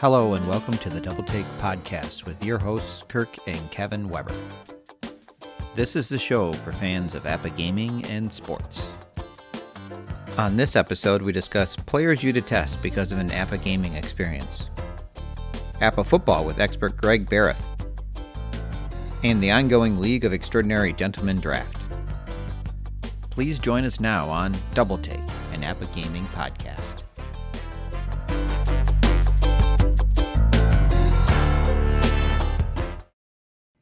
Hello, and welcome to the Double Take Podcast with your hosts, Kirk and Kevin Weber. This is the show for fans of APBA gaming and sports. On this episode, we discuss players you detest because of an APBA gaming experience, APBA football with expert Greg Barrett, and the ongoing League of Extraordinary Gentlemen draft. Please join us now on Double Take, an APBA gaming podcast.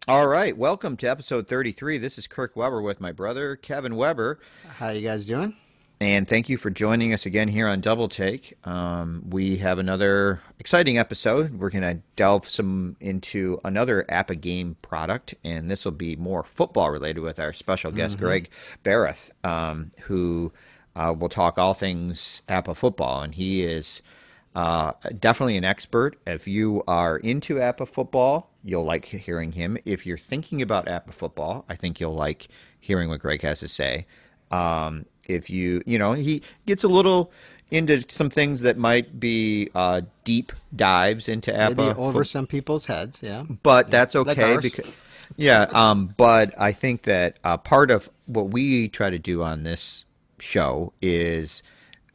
All right, welcome to episode 33. This is Kirk Weber with my brother Kevin Weber. How you guys doing? And thank you for joining us again here on Double Take. Um, we have another exciting episode. We're going to delve some into another APBA game product, and this will be more football related with our special guest mm-hmm. Greg Barrett, um, who uh, will talk all things APBA football, and he is uh, definitely an expert. If you are into APBA football, you'll like hearing him. If you're thinking about APBA football, I think you'll like hearing what Greg has to say. Um, if you, you know, he gets a little into some things that might be uh, deep dives into APBA. Maybe over some people's heads, yeah. But yeah. that's okay like because, yeah. Um, but I think that uh, part of what we try to do on this show is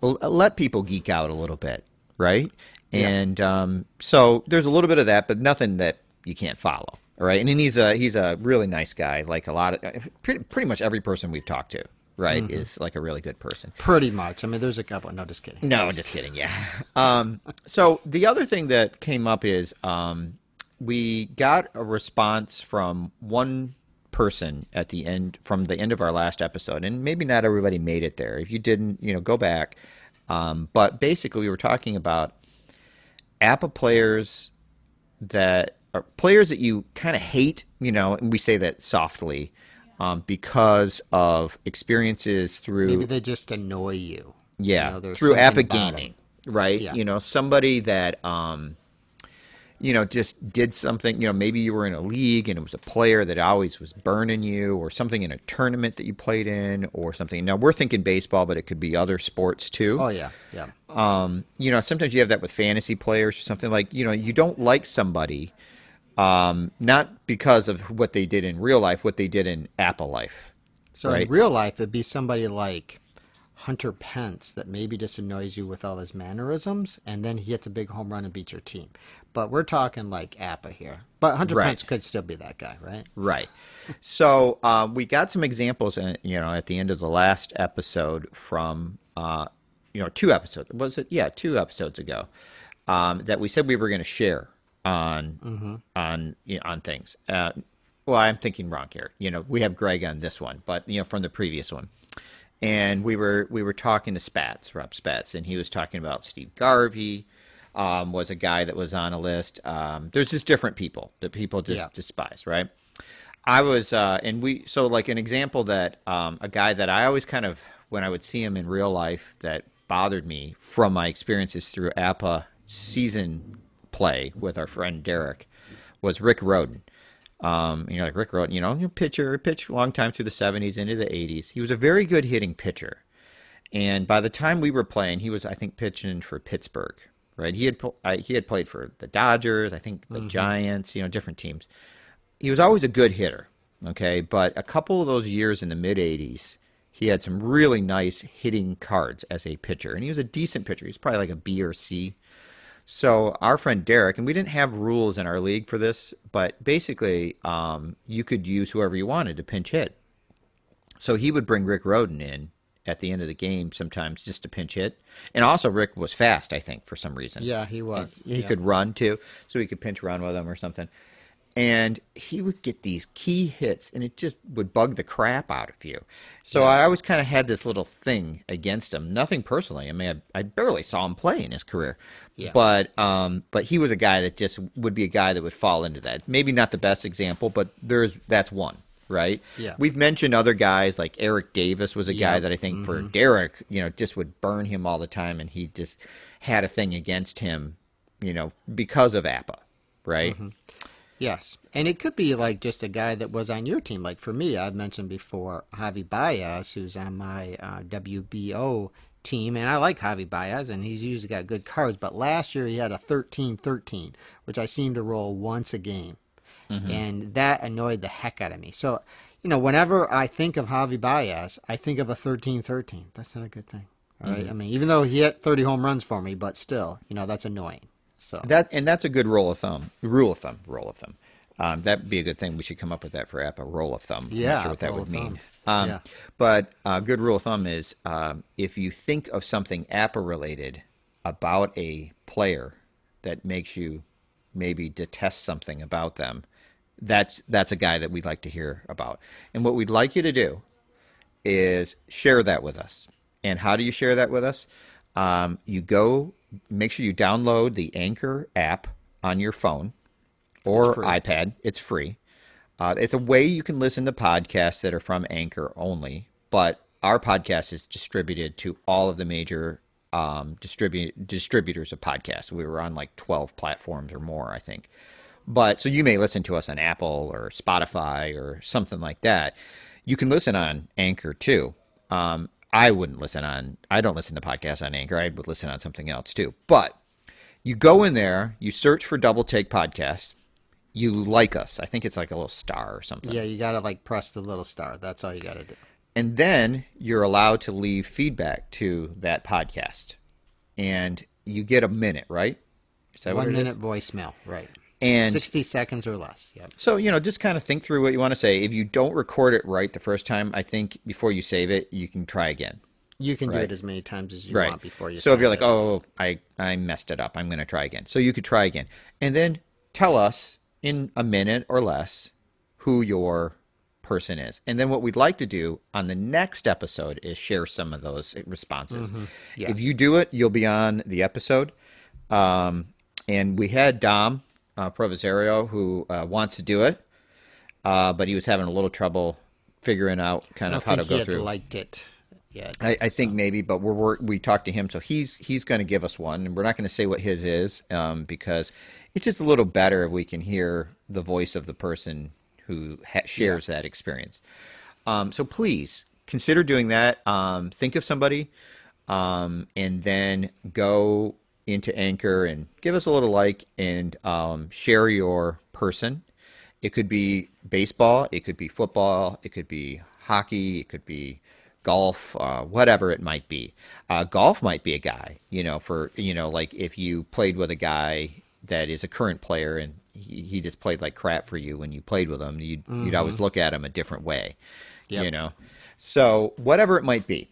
let people geek out a little bit right? Yeah. And um, so there's a little bit of that, but nothing that you can't follow. All right, and then he's a he's a really nice guy. Like a lot of pretty, pretty much every person we've talked to, right, mm-hmm. is like a really good person. Pretty much. I mean, there's a couple. No, just kidding. No, just kidding. Yeah. Um, so the other thing that came up is um, we got a response from one person at the end from the end of our last episode, and maybe not everybody made it there. If you didn't, you know, go back. Um, but basically, we were talking about APBA players that are players that you kind of hate, you know, and we say that softly um, because of experiences through. Maybe they just annoy you. Yeah, you know, through APBA gaming, right? Yeah. You know, somebody that. Um, you know, just did something, you know, maybe you were in a league and it was a player that always was burning you or something in a tournament that you played in or something. Now we're thinking baseball, but it could be other sports too. Oh yeah. Yeah. Um, you know, sometimes you have that with fantasy players or something like, you know, you don't like somebody um, not because of what they did in real life, what they did in APBA life. So right? in real life, it'd be somebody like Hunter Pence that maybe just annoys you with all his mannerisms, and then he hits a big home run and beats your team but we're talking like APBA here. But Hunter right. Pence could still be that guy, right? Right. So um, we got some examples, in, uh, you know, at the end of the last episode from, uh, you know, two episodes. Was it? Yeah, two episodes ago. Um, that we said we were going to share on mm-hmm. on you know, on things. Uh, well, I'm thinking wrong here. You know, we have Greg on this one, but you know, from the previous one, and we were we were talking to Spatz, Rob Spatz, and he was talking about Steve Garvey um, was a guy that was on a list. Um, there's just different people that people just yeah. despise, right? I was, uh, and we, so like an example that um, a guy that I always kind of, when I would see him in real life, that bothered me from my experiences through APBA season play with our friend Derek was Rick Rhoden. Um, you know, like Rick Rhoden, you know, pitcher, pitched a long time through the 70s into the 80s. He was a very good hitting pitcher. And by the time we were playing, he was, I think, pitching for Pittsburgh, right? He had he had played for the Dodgers, I think the mm-hmm. Giants, you know, different teams. He was always a good hitter, okay, but a couple of those years in the mid '80s, he had some really nice hitting cards as a pitcher, and he was a decent pitcher. He was probably like a B or C. So our friend Derek, and we didn't have rules in our league for this, but basically, um, you could use whoever you wanted to pinch hit. So he would bring Rick Rhoden in at the end of the game sometimes just to pinch hit. And also Rick was fast, I think, for some reason. Yeah, he was. he yeah. could run too, so he could pinch run with him or something. And he would get these key hits, and it just would bug the crap out of you. So yeah. I always kind of had this little thing against him. Nothing personally. I mean, I, I barely saw him play in his career, yeah. but um, but he was a guy that just would be a guy that would fall into that. Maybe not the best example, but there's that's one right? Yeah. We've mentioned other guys like Eric Davis was a guy that I think mm-hmm. for Derek, you know, just would burn him all the time, and he just had a thing against him, you know, because of APBA, right? Mm-hmm. Yes, and it could be like just a guy that was on your team. Like for me, I've mentioned before Javi Baez, who's on my uh, WBO team, and I like Javi Baez, and he's usually got good cards. But last year he had a 13-13, which I seem to roll once a game, mm-hmm. and that annoyed the heck out of me. So, you know, whenever I think of Javi Baez, I think of a 13-13. That's not a good thing. All right? mm-hmm. I mean, even though he hit 30 home runs for me, but still, you know, that's annoying. So that and that's a good rule of thumb. Rule of thumb. Rule of thumb. Um, that'd be a good thing. We should come up with that for app. A rule of thumb. Yeah. I'm not sure what that would mean. Um, yeah. But a uh, good rule of thumb is um, if you think of something APBA related about a player that makes you maybe detest something about them, that's that's a guy that we'd like to hear about. And what we'd like you to do is share that with us. And how do you share that with us? Um, you go, make sure you download the Anchor app on your phone or iPad. It's free. Uh, it's a way you can listen to podcasts that are from Anchor only, but our podcast is distributed to all of the major um, distribu- distributors of podcasts. We were on like 12 platforms or more, I think. But so you may listen to us on Apple or Spotify or something like that. You can listen on Anchor too. Um, I wouldn't listen on, I don't listen to podcasts on Anchor. I would listen on something else too. But you go in there, you search for Double Take Podcast you like us. I think it's like a little star or something. Yeah, you gotta like press the little star. That's all you gotta do. And then you're allowed to leave feedback to that podcast, and you get a minute, right? One minute voicemail, right? And 60 seconds or less. Yep. So, you know, just kind of think through what you want to say. If you don't record it right the first time, I think before you save it, you can try again. You can right? do it as many times as you right. want before you. So if you're like, it. oh, I I messed it up, I'm going to try again. So you could try again, and then tell us in a minute or less who your person is. And then what we'd like to do on the next episode is share some of those responses. Mm-hmm. Yeah. If you do it, you'll be on the episode. Um, and we had Dom uh, Provisario who uh, wants to do it, uh, but he was having a little trouble figuring out kind of how to go through. Liked it. Yeah, I, I, think maybe, but we're, we're, we talked to him, so he's he's going to give us one, and we're not going to say what his is um, because it's just a little better if we can hear the voice of the person who ha- shares yeah. that experience. Um, so please consider doing that. Um, think of somebody, um, and then go into Anchor and give us a little like and um, share your person. It could be baseball, it could be football, it could be hockey, it could be golf, uh, whatever it might be. Uh, golf might be a guy, you know, for you know, like if you played with a guy that is a current player and he, he just played like crap for you when you played with him, you'd, mm-hmm. you'd always look at him a different way, yep. you know. So whatever it might be.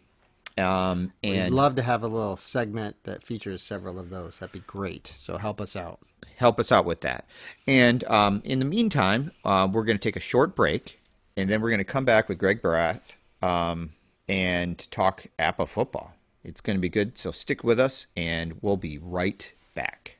Um, and We'd love to have a little segment that features several of those. That'd be great. So help us out. Help us out with that. And um, in the meantime, uh, we're going to take a short break, and then we're going to come back with Greg Barath um, and talk APBA football. It's going to be good. So stick with us, and we'll be right back.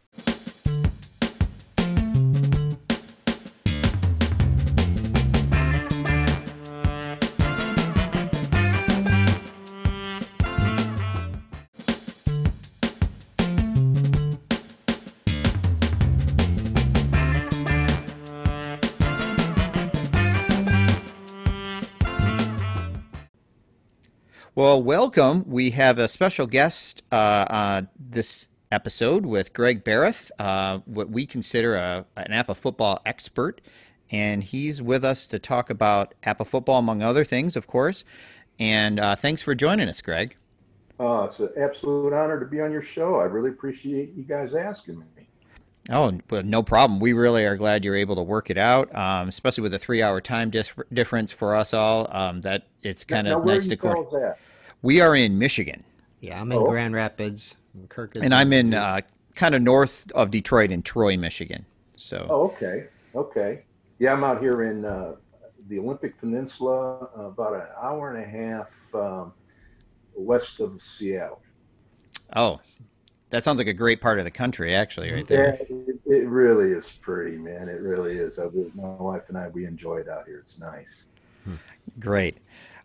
Well, welcome. We have a special guest uh, uh, this episode with Greg Barath, uh, what we consider a, an APBA football expert. And he's with us to talk about APBA football, among other things, of course. And uh, thanks for joining us, Greg. Oh, it's an absolute honor to be on your show. I really appreciate you guys asking me. Oh, no problem. We really are glad you're able to work it out, um, especially with a three-hour time dis- difference for us all. Um, that it's kind now, of nice to. Co- we are in Michigan. Yeah, I'm in oh. Grand Rapids. And Kirk is. And I'm in uh, kind of north of Detroit in Troy, Michigan. So. Oh, okay. Okay. Yeah, I'm out here in uh, the Olympic Peninsula, uh, about an hour and a half um, west of Seattle. Oh, that sounds like a great part of the country, actually, right there. Yeah, it, it really is pretty, man. It really is. I, my wife and I, we enjoy it out here. It's nice. Great.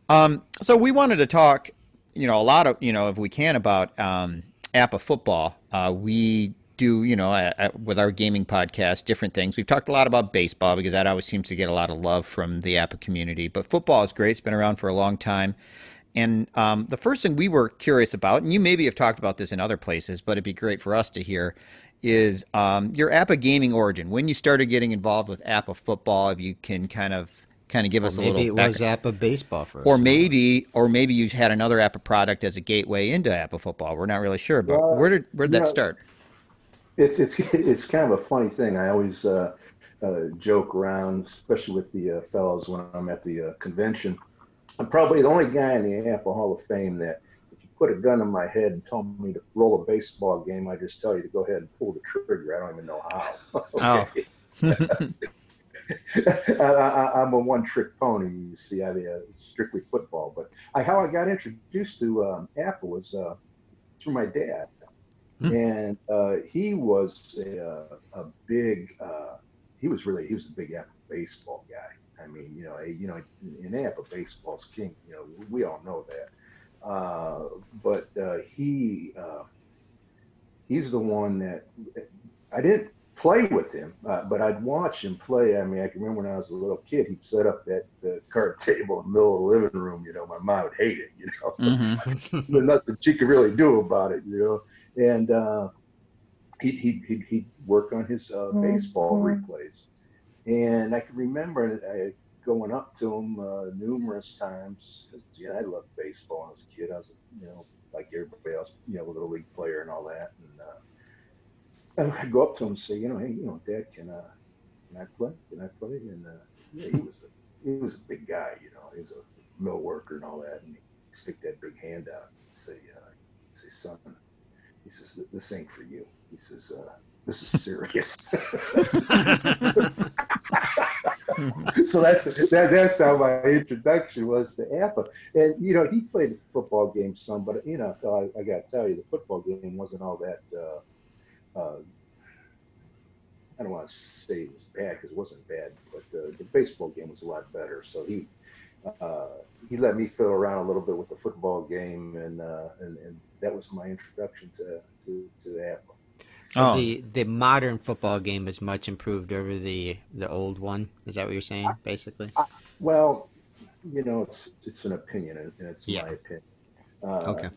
Um, so we wanted to talk you know a lot of you know if we can about um, APBA football. Uh, we do you know at, at, with our gaming podcast different things. We've talked a lot about baseball because that always seems to get a lot of love from the APBA community. But football is great; it's been around for a long time, And um, the first thing we were curious about, and you maybe have talked about this in other places, but it'd be great for us to hear, is um, your APBA gaming origin. When you started getting involved with APBA football, if you can kind of kind of give us a Maybe little it was background. APBA baseball first. or maybe or maybe you had another APBA product as a gateway into APBA football. We're not really sure, but Well, where did where did that yeah. start? It's it's it's kind of a funny thing. I always uh, uh, joke around, especially with the uh, fellows when I'm at the uh, convention. I'm probably the only guy in the APBA Hall of Fame that if you put a gun in my head and told me to roll a baseball game, I just tell you to go ahead and pull the trigger. I don't even know how. okay. I, I, I'm a one-trick pony. You see, I mean, uh, strictly football. But I, how I got introduced to um, APBA was uh, through my dad, Hmm. and uh, he was a, a big. Uh, he was really he was a big APBA baseball guy. I mean, you know, you know, in APBA baseball's king. You know, we all know that. Uh, but uh, he uh, he's the one that I didn't play with him, uh, but I'd watch him play. I mean, I can remember when I was a little kid, he'd set up that uh, card table in the middle of the living room. You know, my mom would hate it. You know, hmm there's nothing she could really do about it. You know, and uh, he'd, he'd, he'd, he'd work on his uh, baseball replays, and I can remember uh, going up to him uh, numerous times because you know, I loved baseball when I was a kid. I was you know like everybody else, you know, a little league player and all that, and. Uh, and I'd go up to him and say, you know, hey, you know, Dad, can uh, can I play? Can I play? And uh, yeah, he was a he was a big guy, you know, he was a mill worker and all that, and he'd stick that big hand out and say, uh, say, son, he says, this ain't for you. He says, uh, this is serious. so that's that, that's how my introduction was to APBA. And you know, he played football game some, but you know, I, I got to tell you, the football game wasn't all that. Uh, uh, I don't want to say it was bad because it wasn't bad, but uh, the baseball game was a lot better. So he uh, he let me fiddle around a little bit with the football game, and uh, and, and that was my introduction to to to the APBA. So Oh. the the modern football game is much improved over the the old one. Is that what you're saying, basically? Well, you know, it's it's an opinion, and and it's Yeah. my opinion. Uh, Okay.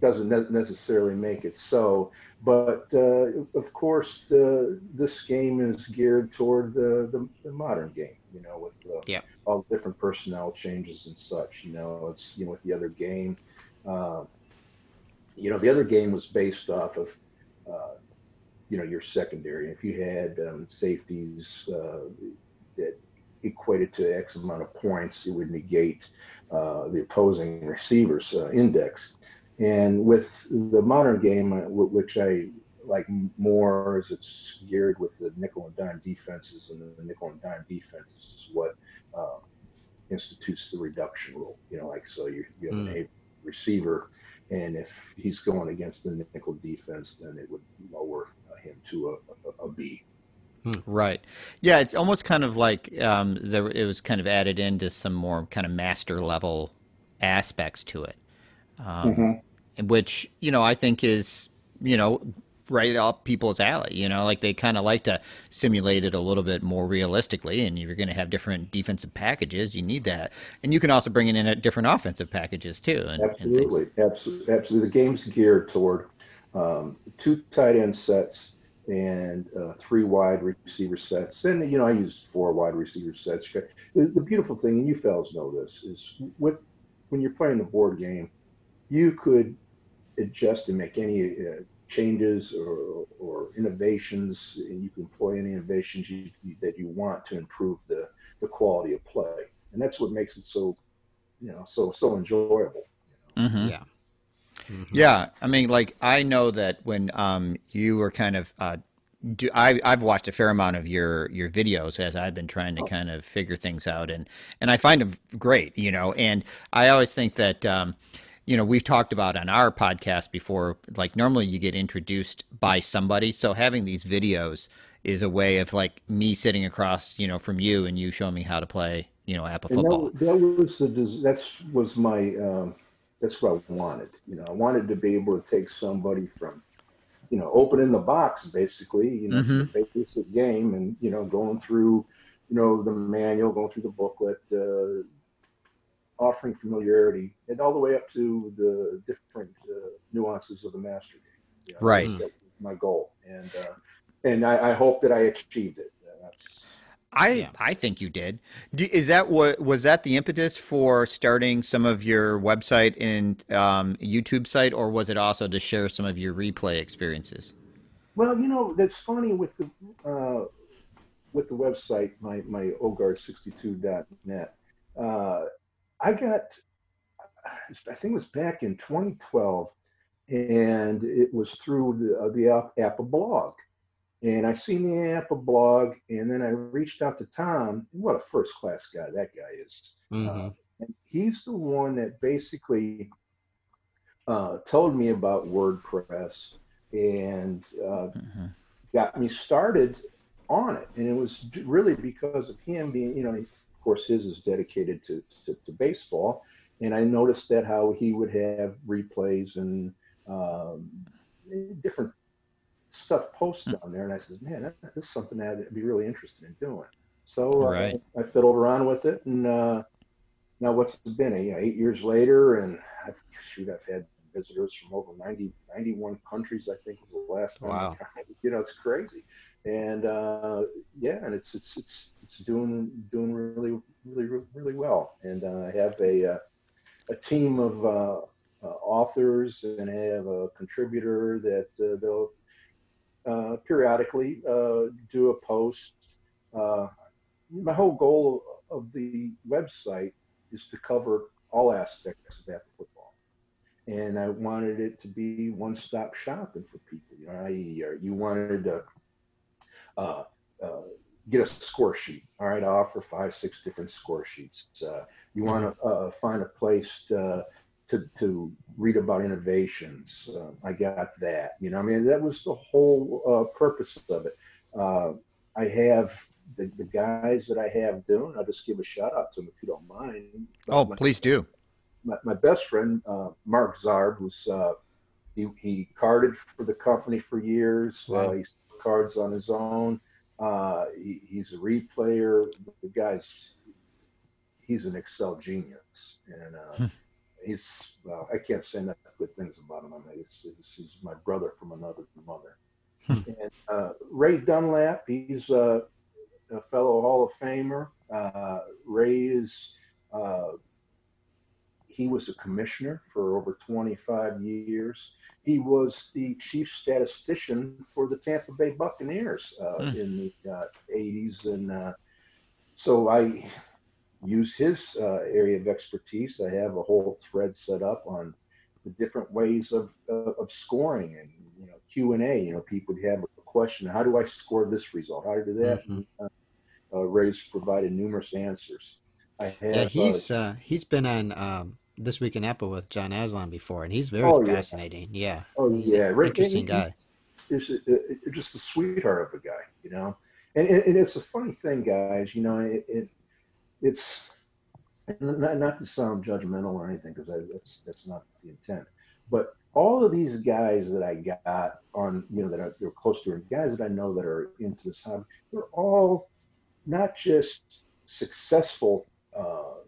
Doesn't ne- necessarily make it so, but uh, of course, the, this game is geared toward the, the, the modern game. You know, with the, Yeah. all the different personnel changes and such. You know, it's you know with the other game. Uh, you know, the other game was based off of. Uh, you know your secondary. If you had um, safeties uh, that equated to X amount of points, it would negate uh, the opposing receiver's uh, index. And with the modern game, uh, which I like more, as it's geared with the nickel and dime defenses, and the nickel and dime defenses is what uh, institutes the reduction rule. You know, like so you, you have an A receiver, and if he's going against the nickel defense, then it would lower uh, him to a, a, a B. Right. Yeah, it's almost kind of like um, there, it was kind of added into some more kind of master level aspects to it, um, which you know I think is you know right up people's alley. You know, like they kind of like to simulate it a little bit more realistically, and you're going to have different defensive packages. You need that, and you can also bring it in at different offensive packages too. And, and. Absolutely, absolutely, absolutely. The game's geared toward um, two tight end sets and uh, three wide receiver sets. And you know, I use four wide receiver sets. The, the beautiful thing, and you fellas know this, is what when you're playing the board game, you could adjust and make any uh, changes or, or innovations, and you can employ any innovations you, that you want to improve the, the quality of play. And that's what makes it so, you know, so so enjoyable. Mhm. Yeah. Mhm. Yeah, I mean, like I know that when um you were kind of uh, do, I I've watched a fair amount of your your videos as I've been trying to kind of figure things out, and and I find them great, you know. And I always think that um, you know we've talked about on our podcast before, like normally you get introduced by somebody, so having these videos is a way of like me sitting across, you know, from you and you showing me how to play, you know, APBA And football. that, that was the that's was my um, that's what I wanted. You know, I wanted to be able to take somebody from, you know, opening the box basically, you know, Mhm. the basic game, and you know, going through, you know, the manual, going through the booklet, uh, offering familiarity, and all the way up to the different uh, nuances of the master game. You know, Right. That was my goal, and uh, and I, I hope that I achieved it. That's I Yeah. I think you did. Is that what was that the impetus for starting some of your website and um, YouTube site, or was it also to share some of your replay experiences? Well, you know, that's funny with the uh, with the website, my my ogard62.net. Uh, I got, I think it was back in 2012, and it was through the uh, the App- APBA blog, and I seen the APBA blog, and then I reached out to Tom. What a first class guy that guy is. Mhm. And he's the one that basically uh, told me about WordPress and uh, Mhm. got me started on it. And it was really because of him being, you know, course, his is dedicated to, to, to baseball. And I noticed that how he would have replays and um, different stuff posted on there. And I said, man, that, this is something that I'd be really interested in doing. So uh, Right. I fiddled around with it. And uh, now what's it been? You know, eight years later, and I've, shoot, I've had visitors from over 90, 91 countries, I think was the last time. Wow. You know, it's crazy. And uh, yeah, and it's it's it's it's doing doing really really really well. And uh, I have a uh, a team of uh, uh, authors, and I have a contributor that they'll periodically do a post. My whole goal of the website is to cover all aspects of APBA football. And I wanted it to be one-stop shopping for people. You know, uh, you wanted to uh, uh, get a score sheet. All right, I offer five, six different score sheets. Uh, you want to uh, find a place to, to to read about innovations. Uh, I got that. You know, I mean, that was the whole uh, purpose of it. Uh, I have the, the guys that I have doing. I'll just give a shout out to them if you don't mind. Oh, My- please do. my, my best friend uh, Mark Zarb, uh, he, he carded for the company for years. Wow. Uh, he sold cards on his own. Uh, he, he's a replayer. The guy's he's an Excel genius, and uh, Hmm. he's well, I can't say enough good things about him. I mean, it's, it's, he's my brother from another mother. Hmm. and uh, Ray Dunlap, he's uh, a fellow Hall of Famer. Uh, Ray is uh, he was a commissioner for over 25 years. He was the chief statistician for the Tampa Bay Buccaneers uh, Mm. in the uh, 80s. And uh, so I use his uh, area of expertise. I have a whole thread set up on the different ways of, uh, of scoring and, you know, Q&A. You know, people would have a question, how do I score this result? How do I do that? Mhm. Uh, Ray's provided numerous answers. I have, Yeah, he's he's been on um, this week in APBA with John Aslan before, and he's very Oh, fascinating. Yeah, Oh he's yeah, interesting guy. a- just a sweetheart of a guy, you know. And, and, and it's a funny thing, guys. You know, it, it it's not, not to sound judgmental or anything, because that's that's not the intent. But all of these guys that I got on, you know, that are they're close to, and guys that I know that are into this hobby, they're all not just successful uh,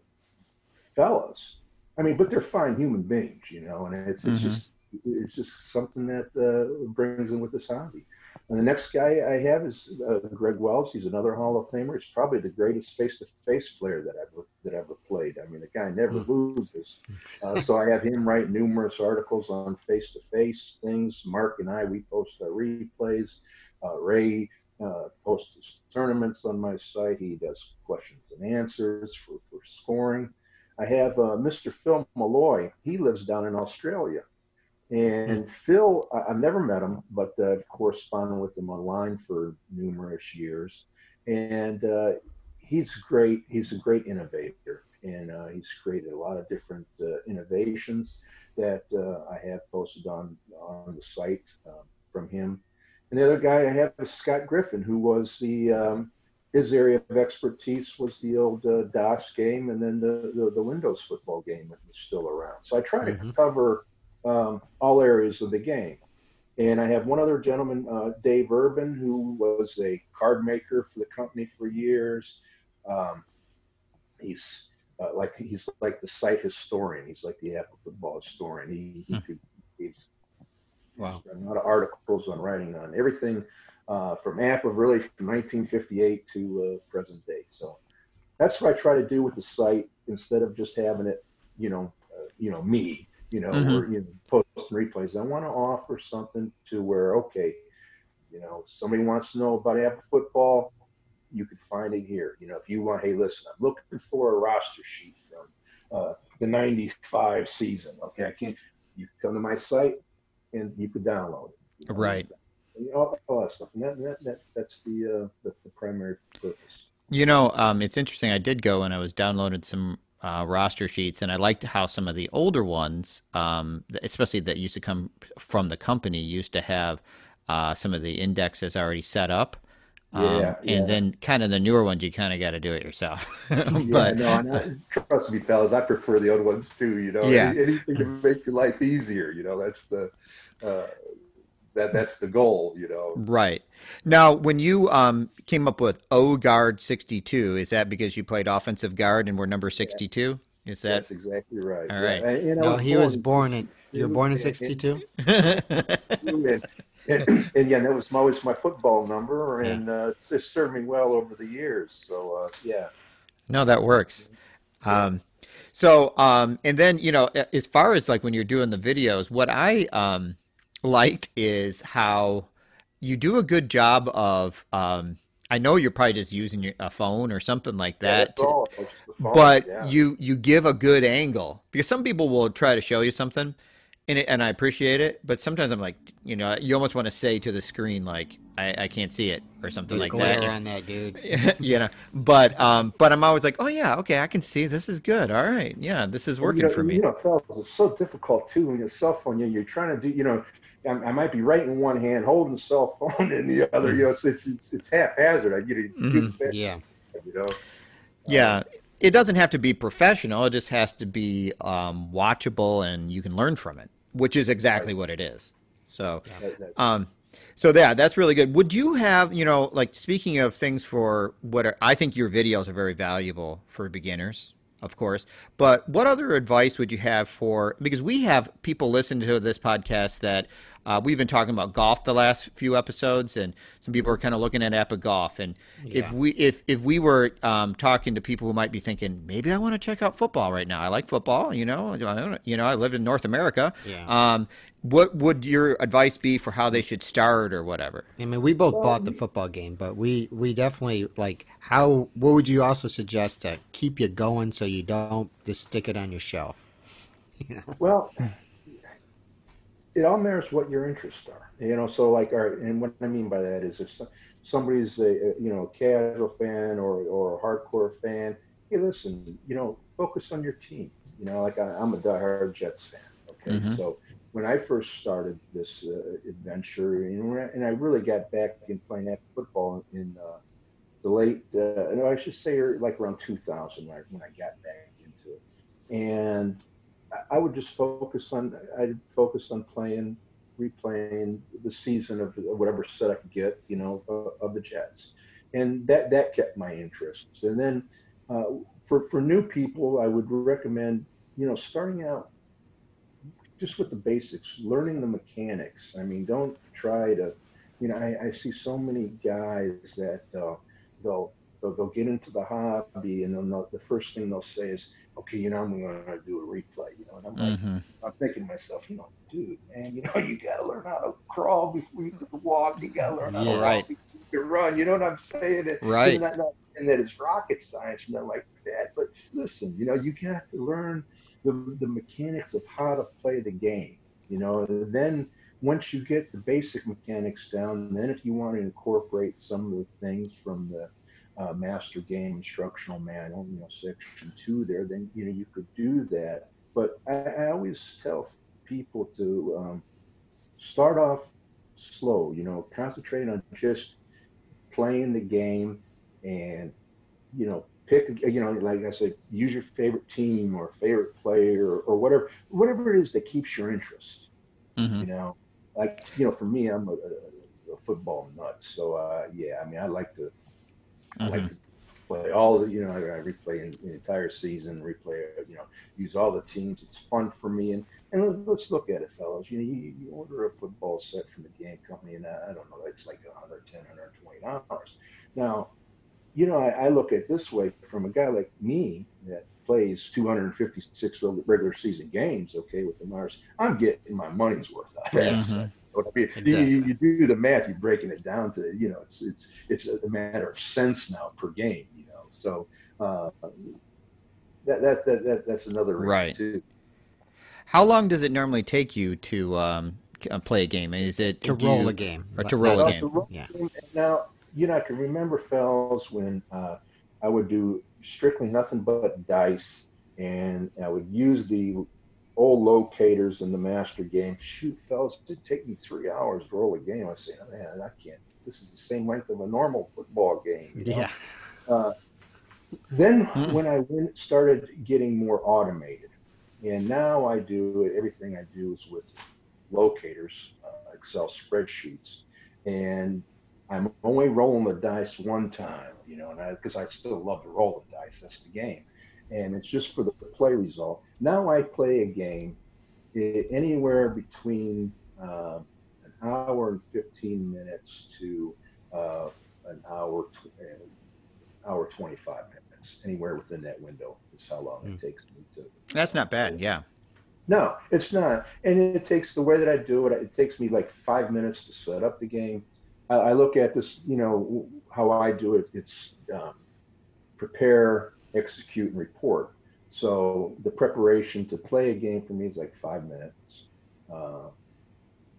fellas. I mean, but they're fine human beings, you know. And it's it's Mhm. just it's just something that uh, brings in with this hobby. And the next guy I have is uh, Greg Wells. He's another Hall of Famer. He's probably the greatest face-to-face player that ever that ever played. I mean, the guy never loses. Uh, so I have him write numerous articles on face-to-face things. Mark and I we post our replays. Uh, Ray uh, posts his tournaments on my site. He does questions and answers for, for scoring. I have uh, Mr. Phil Malloy. He lives down in Australia. And Phil, I- I've never met him, but uh, I've corresponded with him online for numerous years. And uh, he's great. He's a great innovator. And uh, he's created a lot of different uh, innovations that uh, I have posted on, on the site um, from him. And the other guy I have is Scott Griffin, who was the um, his area of expertise was the old uh, DOS game and then the, the, the Windows football game that was still around. So I try to Mhm. cover um, all areas of the game. And I have one other gentleman, uh, Dave Urban, who was a card maker for the company for years. Um, he's uh, like he's like the site historian. He's like the APBA football historian. He, he Hmm. could he's Wow. a lot of articles on writing on everything uh, from APBA really from 1958 to uh, present day. So that's what I try to do with the site instead of just having it, you know, uh, you know me, you know, Mhm. or you know, post and replays. I want to offer something to where okay, you know, somebody wants to know about Apple football, you can find it here. You know, if you want, hey, listen, I'm looking for a roster sheet from uh, the '95 season. Okay, I can't. You can come to my site and you could download it. you know, Right. You know, all that stuff, and that, that, that that's the, uh, the the primary purpose. You know, um, it's interesting. I did go and I was downloading some uh, roster sheets, and I liked how some of the older ones, um, especially that used to come from the company, used to have uh, some of the indexes already set up. Um, Yeah, yeah. And then kind of the newer ones, you kind of got to do it yourself. yeah, but no, and I, trust me, fellas, I prefer the old ones too. You know, Yeah. Anything to make your life easier. You know, that's the uh, that that's the goal. You know, Right. Now, when you um, came up with O guard 62, is that because you played offensive guard and were number 62? Is that that's exactly right. All Yeah, and- and I No, he was born in. You were born in 62, '62. and, and, and yeah, that was my, always my football number, and uh, it's, it's served me well over the years. So uh, yeah, No, that works. Um, so, um, and then, you know, as far as like when you're doing the videos, what I um, liked is how you do a good job of, um, I know you're probably just using your, a phone or something like that, that's to- all. It's the phone, but yeah. you you give a good angle because some people will try to show you something, and it, and I appreciate it, but sometimes I'm like, you know, you almost want to say to the screen like, I, I can't see it or something There's like glare that. on that dude. you know but um but i'm always like oh yeah okay i can see this is good all right yeah this is And, working you know, for me You know, fellas, it's so difficult too when your cell phone. You know, you're trying to do. You know, I, I might be writing in one hand, holding the cell phone in the other. You know, it's it's it's, it's haphazard. I you know, Mhm. Yeah. you know. yeah it doesn't have to be professional it just has to be um watchable and you can learn from it which is exactly what it is so um so yeah that's really good would you have you know like speaking of things for what are, i think your videos are very valuable for beginners of course. But what other advice would you have for because we have people listen to this podcast that uh, we've been talking about golf the last few episodes and some people are kind of looking at APBA golf and if we if if we were um, talking to people who might be thinking maybe i want to check out football right now i like football you know I you know i live in north america Yeah. um, what would your advice be for how they should start or whatever I mean, we both bought the football game, but we we definitely like how. What would you also suggest to keep you going so you don't just stick it on your shelf? You know? Well, it all matters what your interests are. You know, so like, all right, and what I mean by that is if somebody's a, you know a casual fan or or a hardcore fan, hey, listen, you know, focus on your team. You know, like I, I'm a diehard Jets fan. Okay, Mhm. so when I first started this uh, adventure, and, I- and I really got back in playing that football in uh, the late, uh, no, I should say like around 2000 when I, when I got back into it, and I- would just focus on I'd focus on playing, replaying the season of whatever set I could get, you know, of, of the Jets, and that that kept my interest. And then uh, for for new people, I would recommend, you know, starting out just with the basics, learning the mechanics. I mean, don't try to, you know, I, I see so many guys that uh, they'll, they'll they'll get into the hobby and then the first thing they'll say is, okay, you know, I'm going to do a replay, you know, and I'm like, mm-hmm. I'm thinking to myself, you know, dude, man, you know, you got to learn how to crawl before you can walk. You got to learn how Yeah. to Right. walk before you can run. You know what I'm saying? And, Right. And that, that- and that it's rocket science and nothing like that. But listen, you know, you got to learn the, the mechanics of how to play the game. You know, and then once you get the basic mechanics down, then if you want to incorporate some of the things from the uh, master game instructional manual, you know, section two there, then you know you could do that. But I, I always tell people to um, start off slow. You know, concentrate on just playing the game, and you know, pick. You know, like I said, use your favorite team or favorite player or, or whatever, whatever it is that keeps your interest. Mm-hmm. You know, like you know, for me, I'm a, a, a football nut. So uh, yeah, I mean, I like to, I like to replay all the, you know, I, I replay in, the entire season, replay, you know, use all the teams. It's fun for me. And, and let's look at it, fellas. You know, you, you order a football set from the game company, and I, I don't know, it's like 110, 120 dollars. Now, you know, I, I look at it this way from a guy like me that plays 256 regular season games, okay, with the Mars, I'm getting my money's worth out of mm-hmm. It. Exactly. You, you, do the math, you're breaking it down to, you know, it's it's it's a matter of cents now per game, you know. So uh, that, that that that that's another right. Too. How long does it normally take you to um, uh, play a game? Is it to roll you, a game or to roll a game? Roll yeah. Game. Now you know I can remember fells when uh, I would do strictly nothing but dice, and I would use the old locators in the master game. Shoot, fellas, it'd take me three hours to roll a game. I say, oh, man, I can't. This is the same length of a normal football game. You know? Yeah. Uh, then mm. when I went, started getting more automated, and now I do. Everything I do is with locators, uh, Excel spreadsheets, and I'm only rolling the dice one time, you know, and because I, I, still love to roll the dice. That's the game and it's just for the play result. Now I play a game anywhere between uh, an hour and 15 minutes to uh, an hour, uh, hour 25 minutes. Anywhere within that window is how long mm. it hmm. takes me to. That's not bad, yeah. No, it's not. And it takes the way that I do it, it takes me like five minutes to set up the game. I, I look at this, you know, how I do it. It's um, prepare, execute, and report. So the preparation to play a game for me is like five minutes. Uh,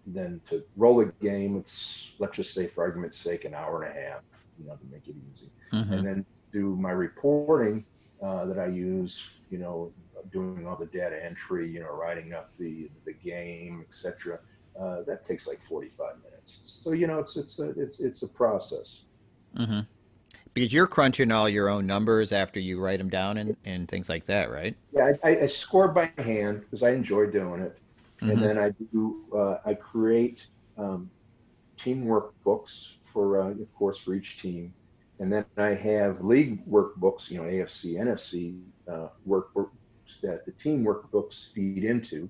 then to roll a game, it's let's just say for argument's sake, an hour and a half, you know, to make it easy. Mm-hmm. And then do my reporting uh, that I use, you know, doing all the data entry, you know, writing up the the game, etc. Uh, that takes like 45 minutes. So you know, it's it's a it's it's a process. Mm-hmm. Because you're crunching all your own numbers after you write them down and, and things like that, right? Yeah, I, I score by hand because I enjoy doing it, mm-hmm. and then I do uh, I create um, team workbooks for, uh, of course, for each team, and then I have league workbooks, you know, AFC, NFC uh, workbooks that the team workbooks feed into,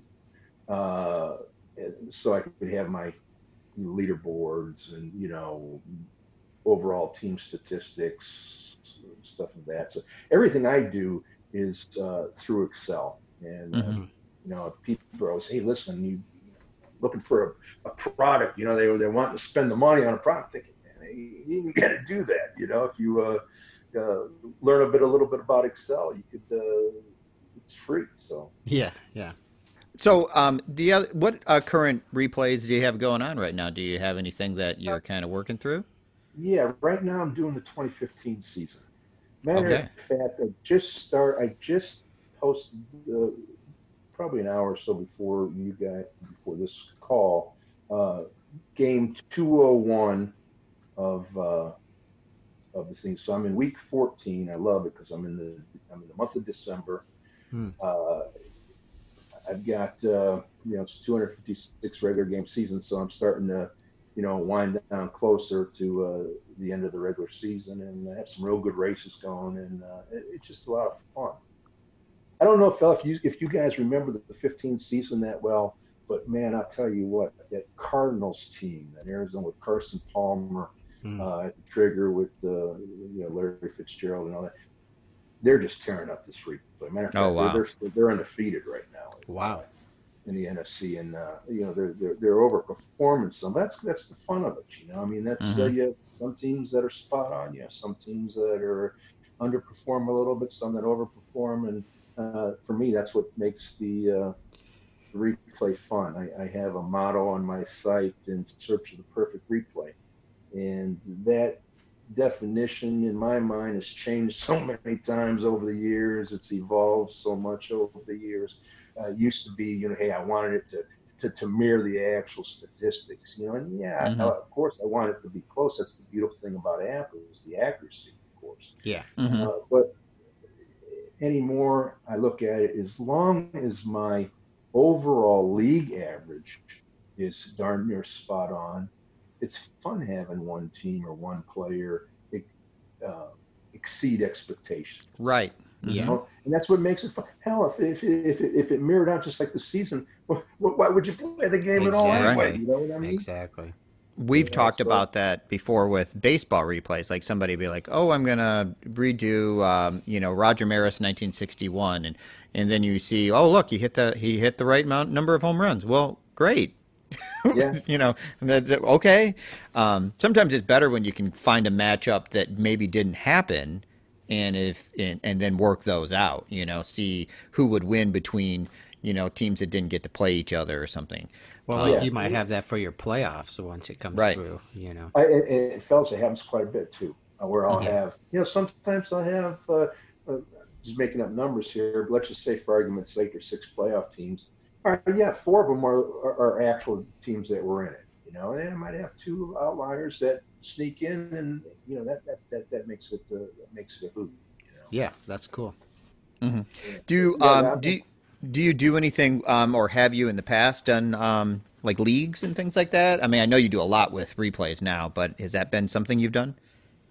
uh, so I could have my leaderboards and you know overall team statistics, stuff of that. So everything I do is uh, through Excel. And, uh, mm-hmm. uh, you know, people always, hey, listen, you looking for a, a, product, you know, they, they want to spend the money on a product. Thinking, man, you, you got to do that. You know, if you uh, uh, learn a bit, a little bit about Excel, you could, uh, it's free. So, yeah, yeah. So, um, the other, what uh, current replays do you have going on right now? Do you have anything that you're kind of working through? Yeah, right now I'm doing the 2015 season. Matter okay. of fact, I just start. I just posted the, probably an hour or so before you got before this call. Uh, game 201 of uh, of the thing. So I'm in week 14. I love it because I'm in the I'm in the month of December. Hmm. Uh, I've got uh, you know it's 256 regular game season, so I'm starting to you know, wind down closer to uh, the end of the regular season and have some real good races going, and uh, it, it's just a lot of fun. I don't know, Phil, if you if you guys remember the 15 season that well, but man, I'll tell you what, that Cardinals team, that Arizona with Carson Palmer mm. uh, at the trigger with uh, you know Larry Fitzgerald and all that, they're just tearing up this replay. Matter of oh, fact, oh, wow. they're, they're, they're undefeated right now. Wow in the NFC, and uh, you know they're they're, they're overperforming some. That's that's the fun of it, you know. I mean, that's uh, mm-hmm. uh, you have some teams that are spot on, you have some teams that are underperform a little bit, some that overperform, and uh, for me, that's what makes the uh, replay fun. I, I have a motto on my site in search of the perfect replay, and that definition in my mind has changed so many times over the years. It's evolved so much over the years uh, used to be, you know, hey, I wanted it to, to, to mirror the actual statistics, you know, and yeah, mm-hmm. of course, I want it to be close. That's the beautiful thing about APBA is the accuracy, of course. Yeah. Mm-hmm. Uh, but anymore, I look at it as long as my overall league average is darn near spot on. It's fun having one team or one player. Uh, exceed expectations. Right. You Yeah. know? And that's what makes it fun. Hell, if if if it, if it mirrored out just like the season, well, why would you play the game at all Exactly. anyway? You know what I mean? Exactly. We've Yeah, talked so- about that before with baseball replays. Like somebody be like, "Oh, I'm gonna redo, um, you know, Roger Maris 1961," and and then you see, "Oh, look, he hit the he hit the right amount number of home runs." Well, great. Yeah. you know, and that, that- okay. Um, sometimes it's better when you can find a matchup that maybe didn't happen, and if and, and then work those out. You know, see who would win between you know teams that didn't get to play each other or something. Well, like Yeah. you might have that for your playoffs once it comes Right. through. You know. I, and, and fellas, it happens quite a bit too. uh, Where I'll Yeah. have, you know, sometimes I'll have, uh, uh, just making up numbers here, but let's just say for argument's sake, there's six playoff teams. All right, yeah, four of them are, are, are actual teams that were in it, you know, and I might have two outliers that sneak in, and you know that that that, that makes it the, that makes it a hoot. You know? Yeah, that's cool. Do you, Yeah, um, do you, do you do anything, um, or have you in the past done um, like leagues and things like that? I mean, I know you do a lot with replays now, but has that been something you've done?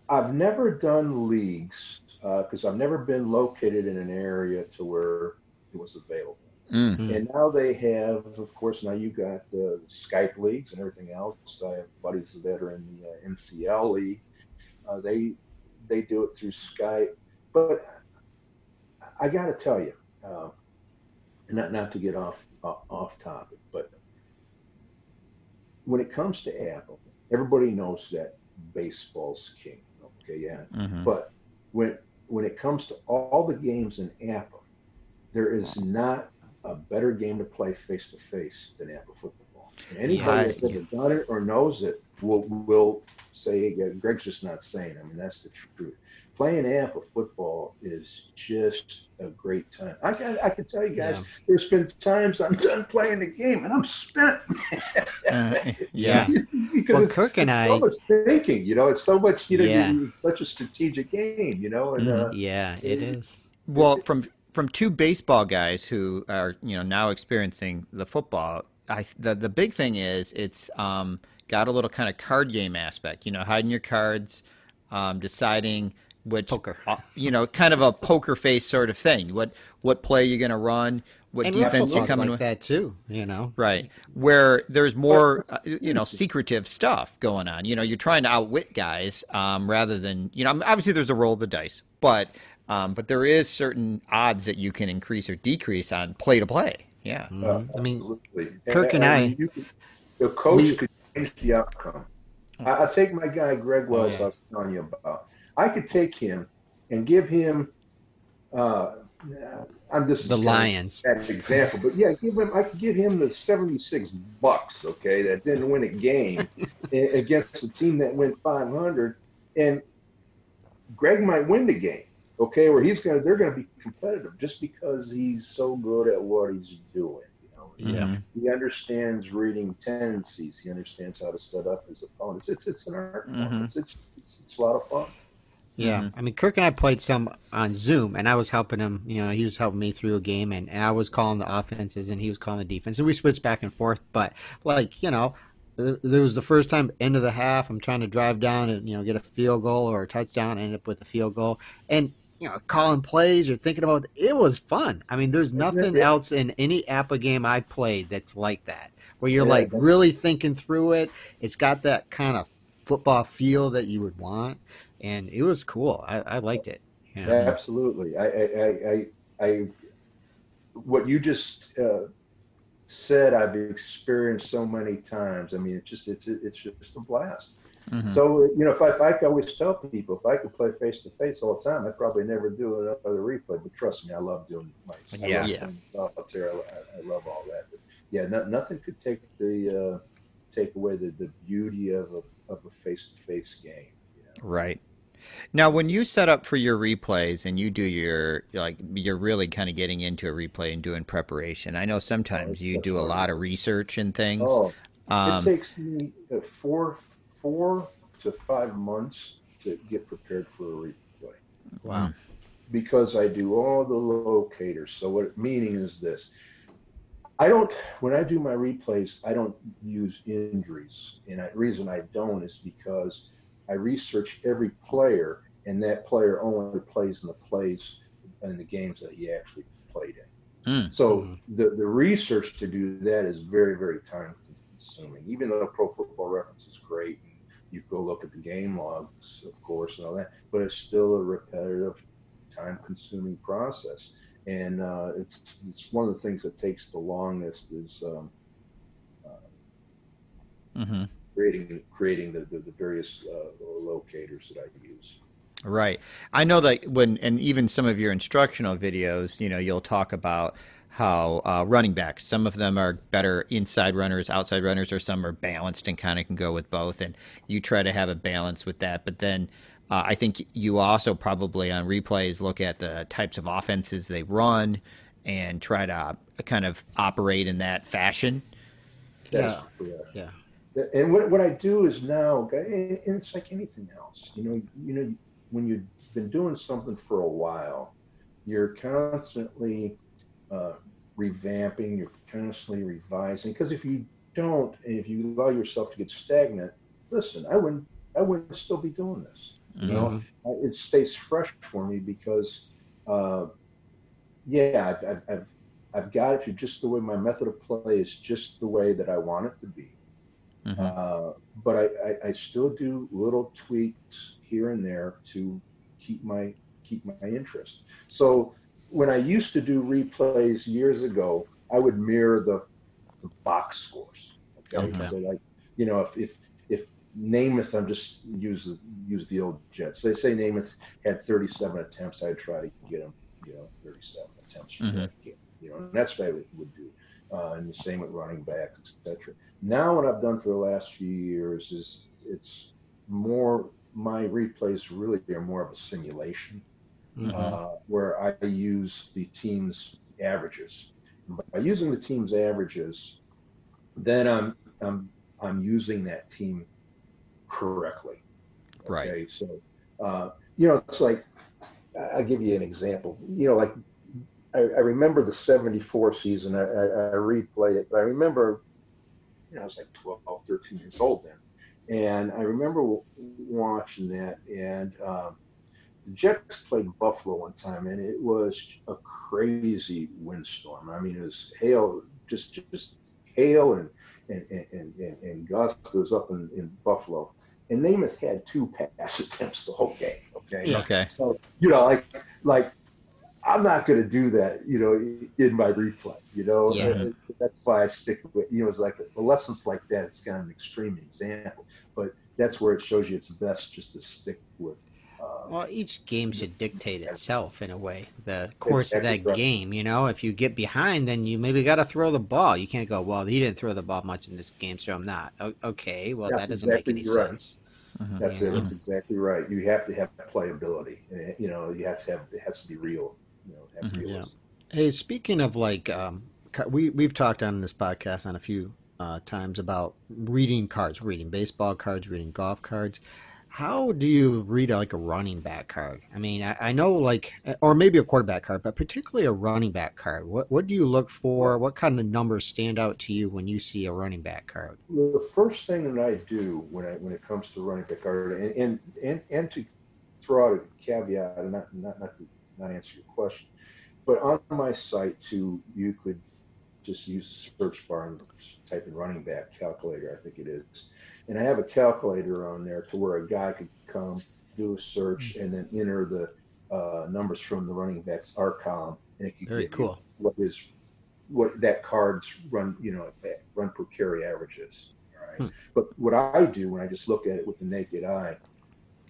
I've never done leagues because I've never been located in an area to where it was available. Mm. Mm. And now they have, of course, now you've got the Skype leagues and everything else. I have buddies that are in the uh, NCL league. Uh, they they do it through Skype, but I got to tell you, uh, not not to get off uh, off topic, but when it comes to APBA, everybody knows that baseball's king. Okay, yeah, hmm but when when it comes to all the games in APBA, there is not a better game to play face to face than APBA football. And anybody Yeah, that's ever done it or knows it will will say, yeah, Greg's just not saying. I mean, that's the truth. Playing APBA football is just a great time. I can I can tell you guys, Yeah. there's been times I'm done playing the game and I'm spent. Uh, yeah. because Well, it's, Kirk and it's I- so much thinking, you know, it's so much, you know, Yeah. it's such a strategic game, you know, and Mhm. uh, Yeah, it is. Well, from from two baseball guys who are you know now experiencing the football, I the the big thing is it's um, got a little kind of card game aspect. You know, hiding your cards, um, deciding which Poker. uh, you know, kind of a poker face sort of thing. What what play you're going to run, what And defense you're coming like with. that too. You know. Right. Where there's more, uh, you know, secretive stuff going on. You know, you're trying to outwit guys um, rather than, you know, obviously there's a roll of the dice, but um, but there is certain odds that you can increase or decrease on play to play. Yeah. Uh, I mean, absolutely. Kirk and I- you could- the coach we- could change the outcome. I, I take my guy Greg Oh, Wells. yeah. I was telling you about. I could take him and give him. Uh, I'm just the Lions. That example, but yeah, give him. I could give him the 76 Bucs. Okay, that didn't win a game against a team that went 500, and Greg might win the game. Okay, where he's gonna, they're gonna be competitive just because he's so good at what he's doing. You know, Yeah. Mhm. he understands reading tendencies. He understands how to set up his opponents. It's it's an art form. Mhm. It's, it's it's it's a lot of fun. Yeah, I mean, Kirk and I played some on Zoom, and I was helping him. You know, he was helping me through a game, and, and I was calling the offenses, and he was calling the defense, and we switched back and forth. But like, you know, th- there was the first time end of the half. I'm trying to drive down and you know get a field goal or a touchdown, end up with a field goal, and you know, calling plays or thinking about it was fun. I mean, there's nothing yeah. else in any APBA game I played that's like that, where you're Yeah, like that's- really thinking through it. It's got that kind of football feel that you would want, and it was cool. I, I liked it. You know? Absolutely. I, I, I, I, I what you just uh, said, I've experienced so many times. I mean, it's just, it's, it's just a blast. Mhm. So, you know, if I, if I could always tell people, if I could play face to face all the time, I'd probably never do another replay. But trust me, I love doing my Yeah. love Yeah. playing solitaire. I, I love all that. But yeah, no, nothing could take the uh, take away the, the beauty of a of a face to face game. You know? Right. Now, when you set up for your replays and you do your like, you're really kind of getting into a replay and doing preparation. I know sometimes it's you do a lot of research and things. Oh, Um, it takes me uh, four four to five months to get prepared for a replay Wow. because I do all the locators. So what it meaning is this? I don't when I do my replays, I don't use injuries, and the reason I don't is because I research every player and that player only plays in the plays in the games that he actually played in. Mm. So the the research to do that is very very time consuming. Even though Pro Football Reference is great, and you go look at the game logs, of course, and all that, but it's still a repetitive, time consuming process. And uh, it's it's one of the things that takes the longest is um, hmm creating creating the, the, the various uh, locators that I use. Right. I know that when, and even some of your instructional videos, you know, you'll talk about how uh, running backs, some of them are better inside runners, outside runners, or some are balanced and kind of can go with both. And you try to have a balance with that. But then uh, I think you also probably on replays look at the types of offenses they run and try to kind of operate in that fashion. Yeah. correct. Yeah. And what, what I do is now, and it's like anything else, you know, you know, when you've been doing something for a while, you're constantly uh, revamping, you're constantly revising. Because if you don't, and if you allow yourself to get stagnant, listen, I wouldn't, I wouldn't still be doing this. You know, Mhm. Uh, it stays fresh for me because, uh, yeah, I've, I've, I've, I've got it to just the way my method of play is just the way that I want it to be. Mhm. Uh, but I, I, I still do little tweaks here and there to keep my keep my interest. So when I used to do replays years ago, I would mirror the, the box scores. Okay? Okay. So like you know if if if Namath, I'm just use the use the old Jets. They say Namath had 37 attempts. I'd try to get him, you know, 37 attempts for Mhm. that game. You know, and that's what I would, would do. Uh, and the same with running backs, etc. Now, what I've done for the last few years is it's more my replays really are more of a simulation Mhm. uh, where I use the team's averages. By using the team's averages, then I'm I'm I'm using that team correctly. Right. Okay, so uh, you know, it's like I'll give you an example. You know, like I, I remember the '74 season. I, I, I replay it, but I remember, you know, I was like 12, 13 years old then, and I remember watching that. And um, the Jets played Buffalo one time, and it was a crazy windstorm. I mean, it was hail, just just hail and and and and, and gusts up in, in Buffalo. And Namath had two pass attempts the whole game. Okay. Yeah. Okay. So you know, like like I'm not going to do that. You know, in my replay. You know, Yeah. And that's why I stick with. You know, it's like the lessons like that. It's kind of an extreme example, but that's where it shows you it's best just to stick with. Well, each game should dictate itself in a way. The course of that game, you know, if you get behind, then you maybe got to throw the ball. You can't go, well, he didn't throw the ball much in this game, so I'm not. O- Okay, well, That's that doesn't make any right. sense. Mhm. That's Yeah. it. That's exactly right. You have to have playability. You know, you have to have it has to be real. You know, it has to be Mhm. realistic. Hey, speaking of like, um, we we've talked on this podcast on a few uh, times about reading cards, reading baseball cards, reading golf cards. How do you read like a running back card? I mean, I, I know like, uh, or maybe a quarterback card, but particularly a running back card. What what do you look for? What kind of numbers stand out to you when you see a running back card? The first thing that I do when I when it comes to running back card, and and and, and to throw out a caveat, and not not not to not answer your question, but on my site too, you could just use the search bar and type in running back calculator, I think it is, and I have a calculator on there to where a guy could come do a search and then enter the uh, numbers from the running backs R column, and it could Very give you cool. what is what that card's run, you know, run per carry average is. All right. Hmm. But what I do when I just look at it with the naked eye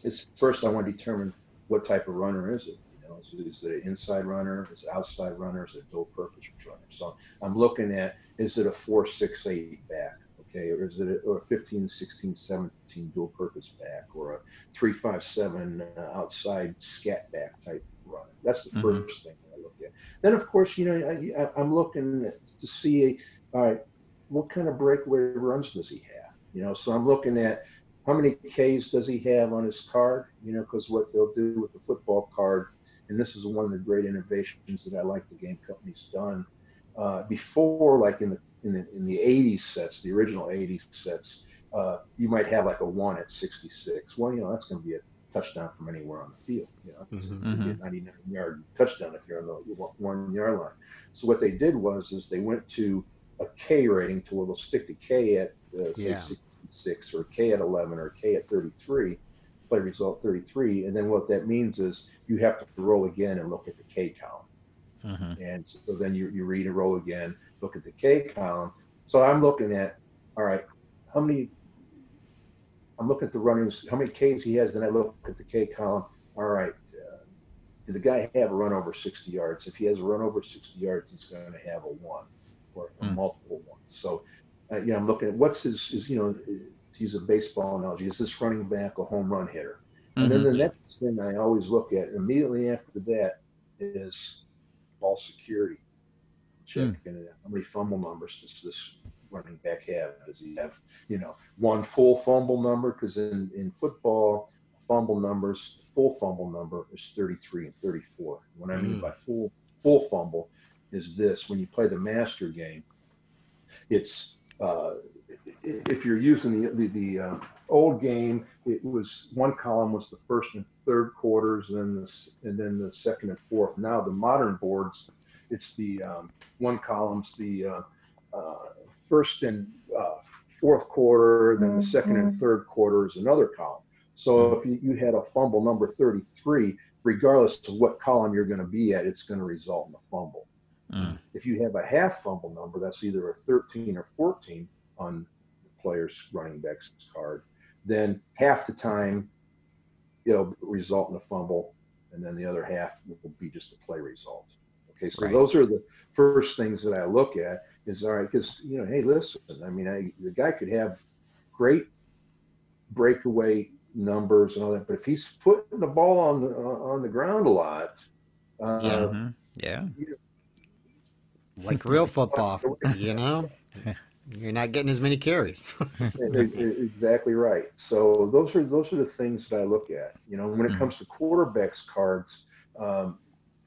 is first I want to determine what type of runner is it. You know, is it, is it an inside runner? Is it outside runner? Is it a dual purpose runner? So I'm looking at is it a four six eight back? Okay, or is it a, or a 15, 16, 17 dual purpose back, or a three five seven uh, outside scat back type run? That's the Mhm. first thing I look at. Then, of course, you know, I, I, I'm looking to see, all right, what kind of breakaway runs does he have? You know, so I'm looking at how many Ks does he have on his card? You know, because what they'll do with the football card, and this is one of the great innovations that I like the game company's done. Uh, before, like in the in the in the 80s sets, the original 80s sets, uh, you might have like a one at 66. Well, you know, that's going to be a touchdown from anywhere on the field. You know, Mhm. you get 99 yard touchdown if you're on the one yard line. So what they did was is they went to a K rating to where they'll stick the K at uh, Yeah. 66 or K at 11 or K at 33, play result 33, and then what that means is you have to roll again and look at the K column. Mhm. And so then you, you read and roll again, look at the K column. So I'm looking at, all right, how many, I'm looking at the runnings, how many Ks he has, then I look at the K column. All right, uh, did the guy have a run over 60 yards? If he has a run over 60 yards, he's going to have a one or a Hmm. multiple ones. So, uh, you know, I'm looking at what's his, is, you know, to use a baseball analogy, is this running back a home run hitter? And then the next thing I always look at immediately after that is ball security. Check and how many fumble numbers does this running back have? Does he have, you know, one full fumble number? Because in, in football, fumble numbers, full fumble number is 33 and 34. What I mean Mm. by full full fumble is this: when you play the master game, it's uh, if you're using the the, the uh, old game, it was one column was the first and third quarters, and then the and then the second and fourth. Now the modern boards, it's the um, one column's the uh, uh, first and uh, fourth quarter, then the second and third quarter is another column. So if you, you had a fumble number 33, regardless of what column you're going to be at, it's going to result in a fumble. Mm. If you have a half fumble number, that's either a 13 or 14 on the player's running back's card, then half the time it'll result in a fumble, and then the other half will be just a play result. Okay, so Right. those are the first things that I look at. Is all right because you know, hey, listen, I mean, I, the guy could have great breakaway numbers and all that, but if he's putting the ball on the on the ground a lot, uh, Yeah. Mhm. Yeah. Like real football, you know? You're not getting as many carries. Exactly right. So those are those are the things that I look at. You know, when it Mhm. comes to quarterbacks cards, um,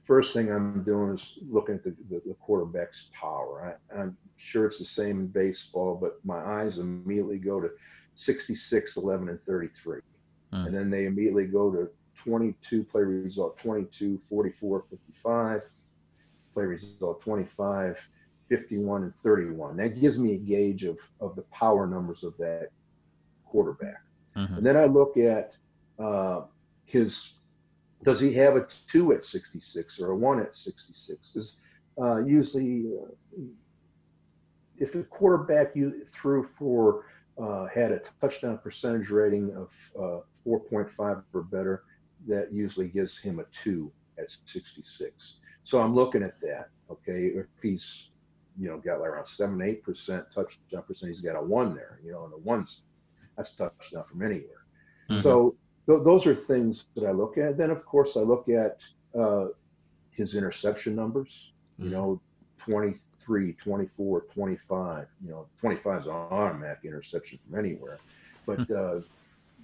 first thing I'm doing is looking at the, the, the quarterback's power. I, I'm sure it's the same in baseball, but my eyes immediately go to 66, 11, and 33, Mm. and then they immediately go to 22 play result 22, 44, 55, play result 25, 51 and 31. That gives me a gauge of, of the power numbers of that quarterback. Mhm. And then I look at uh, his, does he have a two at 66 or a one at 66? Because uh, usually, uh, if a quarterback you threw for uh, had a touchdown percentage rating of uh, 4.5 or better, that usually gives him a two at 66. So I'm looking at that. Okay, if he's you know got like around seven eight percent touchdown percent, he's got a one there. You know, and the ones that's touchdown from anywhere. Mhm. So th- those are things that I look at. Then of course I look at uh, his interception numbers. You Mhm. know, 23, 24, 25. You know, 25 is an automatic interception from anywhere. But uh,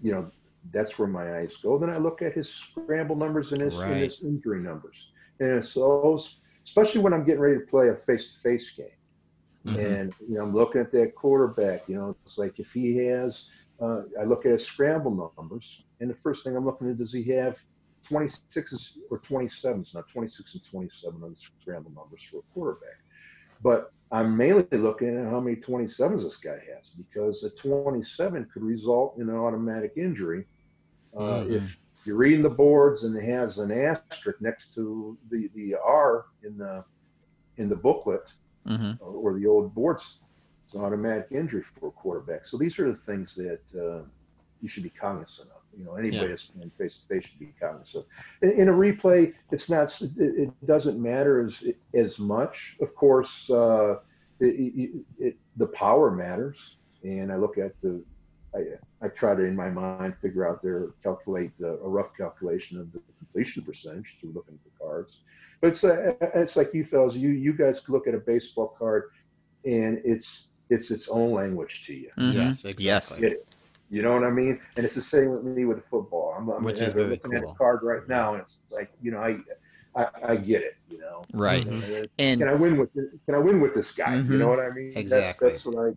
you know, that's where my eyes go. Then I look at his scramble numbers and his, and his injury numbers. And so, especially when I'm getting ready to play a face-to-face game, Mhm. and you know, I'm looking at that quarterback. You know, it's like if he has, uh, I look at his scramble numbers, and the first thing I'm looking at does he have 26s or 27s? Not 26 and 27 on the scramble numbers for a quarterback, but I'm mainly looking at how many 27s this guy has because a 27 could result in an automatic injury uh, Mhm. if you're reading the boards and it has an asterisk next to the the R in the in the booklet Mhm. or, or the old boards, it's an automatic injury for a quarterback. So these are the things that uh, you should be cognizant of. You know, anybody Yeah. that's playing face to face should be cognizant. In, in a replay, it's not. It, it doesn't matter as as much. Of course, uh, it, it, it, the power matters, and I look at the. I, I try to, in my mind, figure out their calculate the, a rough calculation of the completion percentage through looking at the cards. But it's uh, it's like you fellas, you you guys look at a baseball card, and it's it's its own language to you. Mhm. Yes, exactly. Yes. It? You know what I mean? And it's the same with me with football. I'm, I'm Which is I'm very looking at cool. a card right now, and it's like you know, I I, I get it. You know, Right. Mhm. Uh, And can I win with can I win with this guy? You Mhm. know what I mean? Exactly. That's, that's what I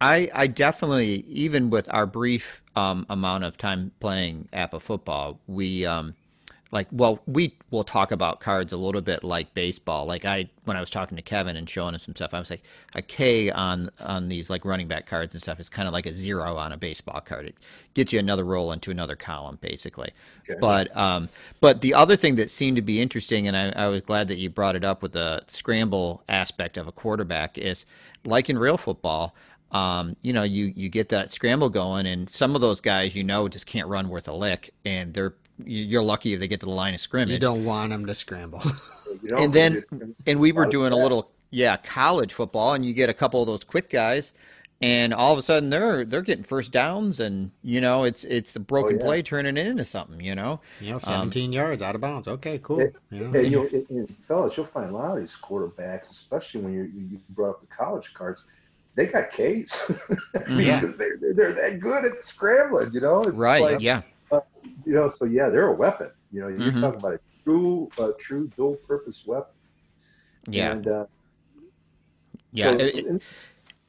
I, I definitely, even with our brief um, amount of time playing APBA football, we um, like well we will talk about cards a little bit like baseball. Like i when i was talking to kevin and showing him some stuff i was like a k on on these like running back cards and stuff is kind of like a zero on a baseball card. It gets you another roll into another column basically. Okay. but um but the other thing that seemed to be interesting and I, I was glad that you brought it up with the scramble aspect of a quarterback is like in real football um, you know, you you get that scramble going, and some of those guys, you know, just can't run worth a lick, and they're you're lucky if they get to the line of scrimmage. You don't want them to scramble. and then, and we were doing a little, yeah, college football, and you get a couple of those quick guys, and all of a sudden they're they're getting first downs, and you know it's it's a broken oh, yeah. play turning it into something, you know. You know, 17 um, yards out of bounds. Okay, cool. And, yeah. and you'll, and fellas, you'll find a lot of these quarterbacks, especially when you you brought up the college cards they got K's mm-hmm. because they're, they're that good at scrambling, you know? It's right. Like, yeah you know, so yeah, they're a weapon. You know, you're mm-hmm. talking about a true, uh, true dual purpose weapon. Yeah. And, uh, yeah. So, it,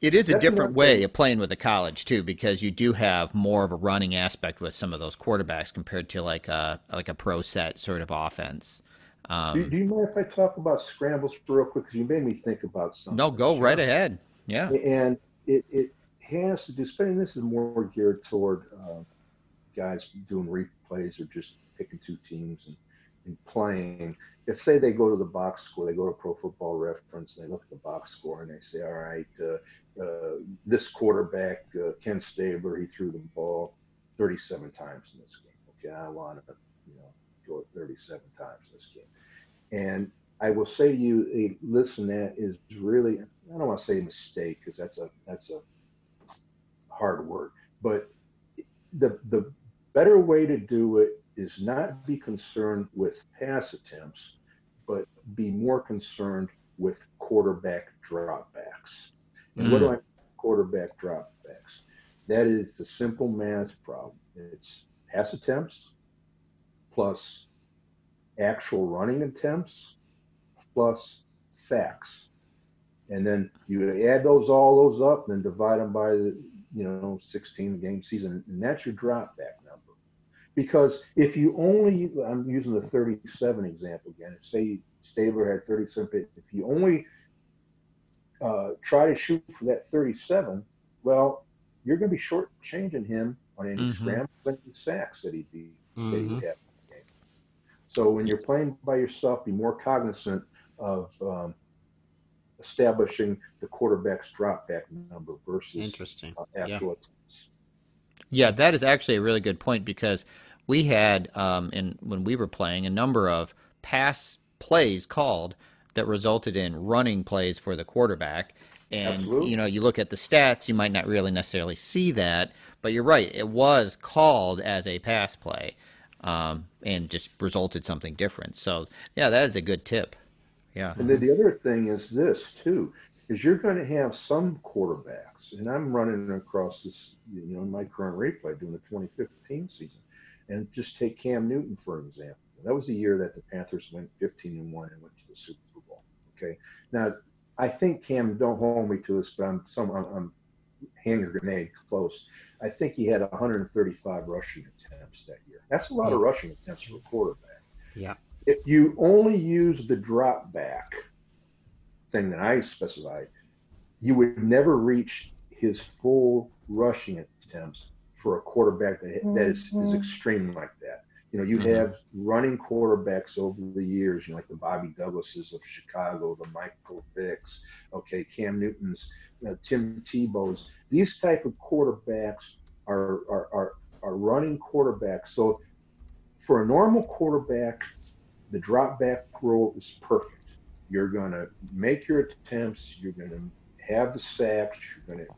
it is a different way of playing with a college too, because you do have more of a running aspect with some of those quarterbacks compared to like a like a pro set sort of offense. Um, do, do, you mind if I talk about scrambles real quick? Because you made me think about something. No, go right ahead. Yeah. And it, it has to do. Spending this is more geared toward uh, guys doing replays or just picking two teams and, and playing. If say they go to the box score, they go to Pro Football Reference, and they look at the box score and they say, all right, uh, uh, this quarterback uh, Ken Stabler, he threw the ball 37 times in this game. Okay, I want to you know go 37 times in this game, and I will say to you, hey, listen, that is really I don't want to say a mistake because that's a that's a hard word, but the the better way to do it is not be concerned with pass attempts, but be more concerned with quarterback dropbacks. And mm. what do I mean quarterback dropbacks? That is a simple math problem. It's pass attempts plus actual running attempts plus sacks. And then you add those all those up and divide them by the you know 16 game season, and that's your dropback because if you only, I'm using the 37 example again. Say Stabler had 37, if you only uh, try to shoot for that 37, well, you're going to be shortchanging him on any mm-hmm. scrambles and sacks that he'd be mm-hmm. that he'd have. So when you're playing by yourself, be more cognizant of um, establishing the quarterback's drop back number versus interesting uh, actual yeah. Yeah, that is actually a really good point because we had um, in when we were playing a number of pass plays called that resulted in running plays for the quarterback. And Absolutely. you know, you look at the stats, you might not really necessarily see that, but you're right. It was called as a pass play, um, and just resulted something different. So yeah, that is a good tip. Yeah. And then the other thing is this too is you're going to have some quarterbacks, and I'm running across this, you know, in my current replay doing the 2015 season, and just take Cam Newton for an example. That was the year that the Panthers went 15 and one and went to the Super Bowl. Okay, now I think Cam, don't hold me to this, but I'm some I'm, I'm hand grenade close. I think he had 135 rushing attempts that year. That's a lot of rushing attempts for a quarterback. Yeah. If you only use the drop back thing that I specified, you would never reach his full rushing attempts for a quarterback that, that is, is mm-hmm. extreme like that. You know, you mm-hmm. have running quarterbacks over the years, you know, like the Bobby Douglases of Chicago, the Michael Vicks, okay, Cam Newton's, uh, Tim Tebow's. These type of quarterbacks are, are, are, are running quarterbacks. So for a normal quarterback, the drop back role is perfect. You're going to make your attempts. You're going to have the sacks. You're going to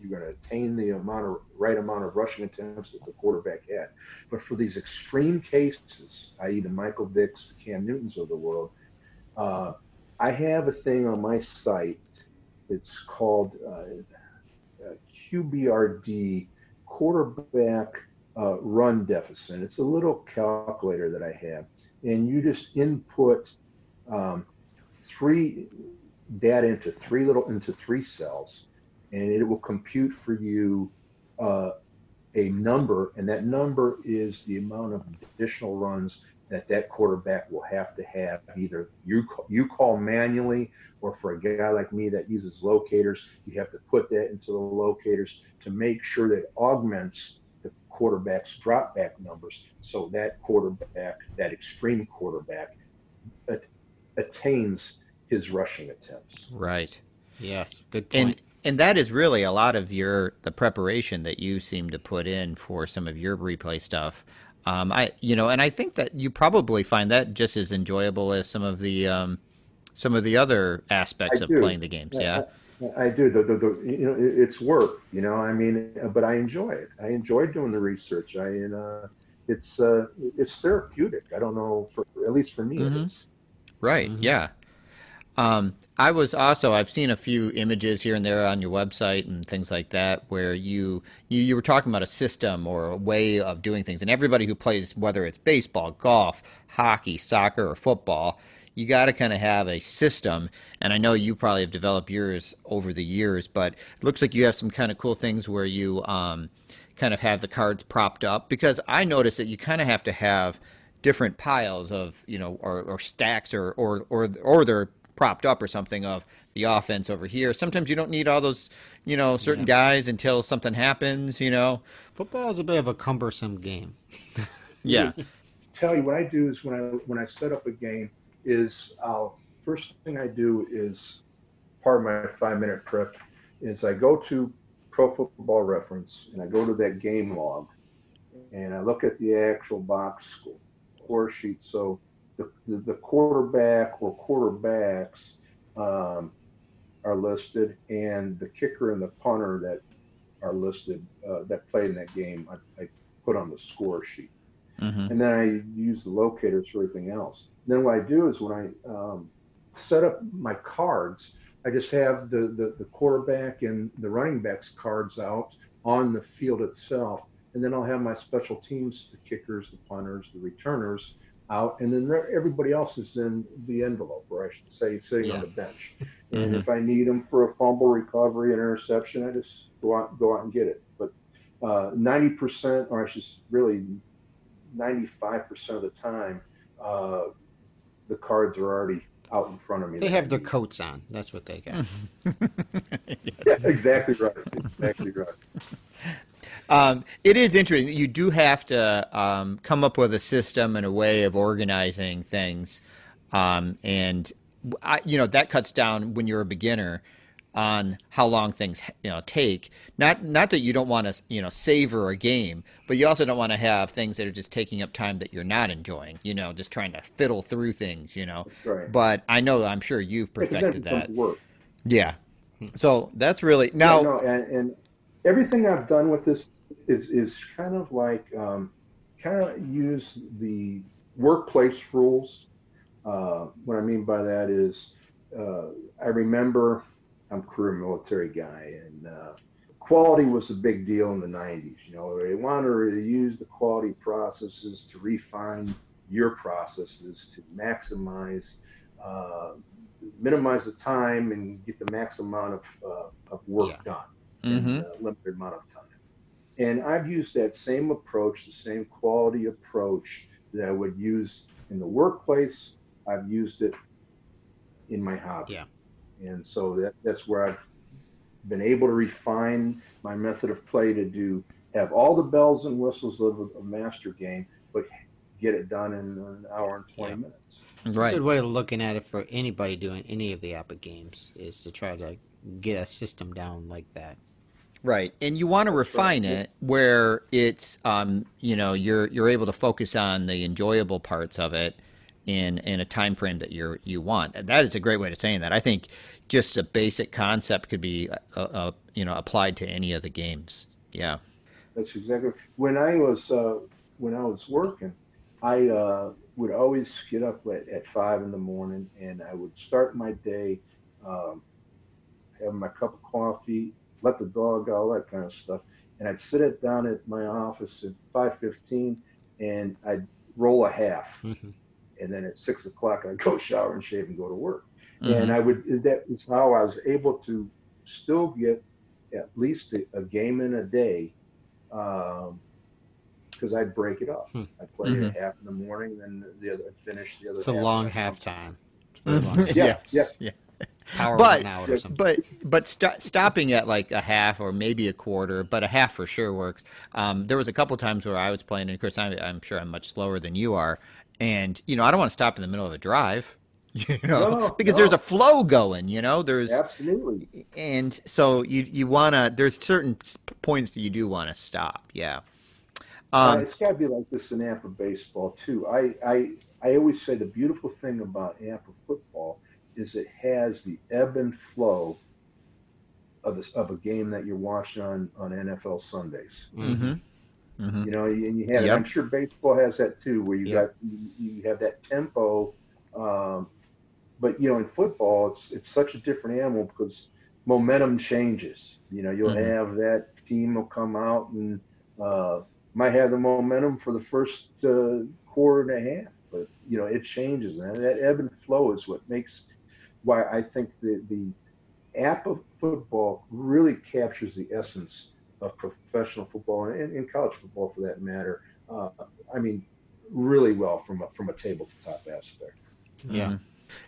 you're going to attain the amount of right amount of rushing attempts that the quarterback had. But for these extreme cases, i.e., the Michael Vicks, the Cam Newtons of the world, uh, I have a thing on my site. It's called uh, uh, QBRD, quarterback uh, run deficit. It's a little calculator that I have, and you just input um, three data into three little into three cells and it will compute for you uh, a number, and that number is the amount of additional runs that that quarterback will have to have. Either you you call manually, or for a guy like me that uses locators, you have to put that into the locators to make sure that augments the quarterback's drop back numbers, so that quarterback, that extreme quarterback, attains his rushing attempts. Right. Yes. Good point. And and that is really a lot of your the preparation that you seem to put in for some of your replay stuff. Um, I you know, and I think that you probably find that just as enjoyable as some of the um, some of the other aspects I of do. playing the games. Yeah. I, I do. The, the, the, you know, it's work. You know, I mean, but I enjoy it. I enjoy doing the research. I, and, uh, it's uh, it's therapeutic. I don't know, for at least for me, Mhm. it is. Right. Mhm. Yeah. Um, I was also I've seen a few images here and there on your website and things like that where you, you you were talking about a system or a way of doing things, and everybody who plays whether it's baseball, golf, hockey, soccer, or football, you got to kind of have a system. And I know you probably have developed yours over the years, but it looks like you have some kind of cool things where you um, kind of have the cards propped up because I noticed that you kind of have to have different piles of you know or, or stacks or or or or they're propped up or something of the offense over here. Sometimes you don't need all those you know certain guys until something happens. You know. Football is a bit of a cumbersome game. Yeah. Tell you what I do is when I when I set up a game is I'll first thing I do is part of my five minute prep is I go to Pro Football Reference and I go to that game log and I look at the actual box score sheet. So the, the, quarterback or quarterbacks um, are listed, and the kicker and the punter that are listed uh, that played in that game, I, I put on the score sheet hmm and then I use the locators for everything else. Then what I do is when I um, set up my cards, I just have the, the, the quarterback and the running backs cards out on the field itself. And then I'll have my special teams, the kickers, the punters, the returners out. And then everybody else is in the envelope, or I should say, sitting on the bench. And Mhm. if I need them for a fumble recovery and interception, I just go out, go out and get it. But uh, 90%, or I should s- really 95% of the time, uh, the cards are already out in front of me. They have their coats on. That's what they got. Yeah, exactly right. Exactly right. Um, it is interesting. You do have to um, come up with a system and a way of organizing things, um, and I, you know that cuts down when you're a beginner on how long things you know take. Not not that you don't want to you know savor a game, but you also don't want to have things that are just taking up time that you're not enjoying. You know, just trying to fiddle through things. You know, right. but I know I'm sure you've Yeah, 'cause then it perfected that. Work. Yeah. So that's really now. Yeah, no, and, and everything I've done with this is is kind of like um, kind of use the workplace rules. Uh, what I mean by that is, uh, I remember I'm a career military guy, and uh, quality was a big deal in the '90s. You know, they wanted to use the quality processes to refine your processes to maximize. Uh, minimize the time and get the max amount of, uh, of work Yeah. done hmm in a limited amount of time. And I've used that same approach, the same quality approach that I would use in the workplace. I've used it in my hobby. Yeah. And so that, that's where I've been able to refine my method of play to do have all the bells and whistles of a, a master game, but get it done in an hour and 20 Yeah. minutes. It's Right. a good way of looking at it for anybody doing any of the Epic games is to try to get a system down like that. Right, and you want to right. refine it where it's, um, you know, you're you're able to focus on the enjoyable parts of it in in a time frame that you you want. And That is a great way of saying that. I think just a basic concept could be, uh, uh, you know, applied to any of the games. Yeah. That's exactly when I was uh, when I was working. I uh, would always get up at, at five in the morning, and I would start my day, um, have my cup of coffee, let the dog out, all that kind of stuff, and I'd sit it down at my office at five fifteen, and I'd roll a half, Mhm. and then at six o'clock I'd go shower and shave and go to work Mhm. and I would that is how I was able to still get at least a, a game in a day because um, I'd break it up. Hmm. I'd play mm-hmm. half in the morning, then the other I'd finish the other. It's a long halftime. Long yeah, yeah, yeah. Power but but but st- stopping at like a half or maybe a quarter, but a half for sure works. Um, there was a couple times where I was playing, and of course I'm, I'm sure I'm much slower than you are, and you know I don't want to stop in the middle of a drive. you know, no, because no. there's a flow going, you know, there's absolutely, and so you you want to. There's certain points that you do want to stop. Yeah, um, uh, it's got to be like this in APBA baseball too. I I I always say the beautiful thing about APBA football is it has the ebb and flow of this of a game that you're watching on on NFL Sundays. Mm-hmm. Mm-hmm. You know, and you have. Yep. I'm sure baseball has that too, where you yep. got you, you have that tempo. Um, but you know, in football, it's it's such a different animal because momentum changes. You know, you'll mm-hmm. have that team will come out and uh, might have the momentum for the first uh, quarter and a half, but you know, it changes, and that ebb and flow is what makes why I think the the APBA football really captures the essence of professional football and, and college football for that matter. Uh, I mean, really well from a, from a tabletop aspect. Yeah. Mm-hmm.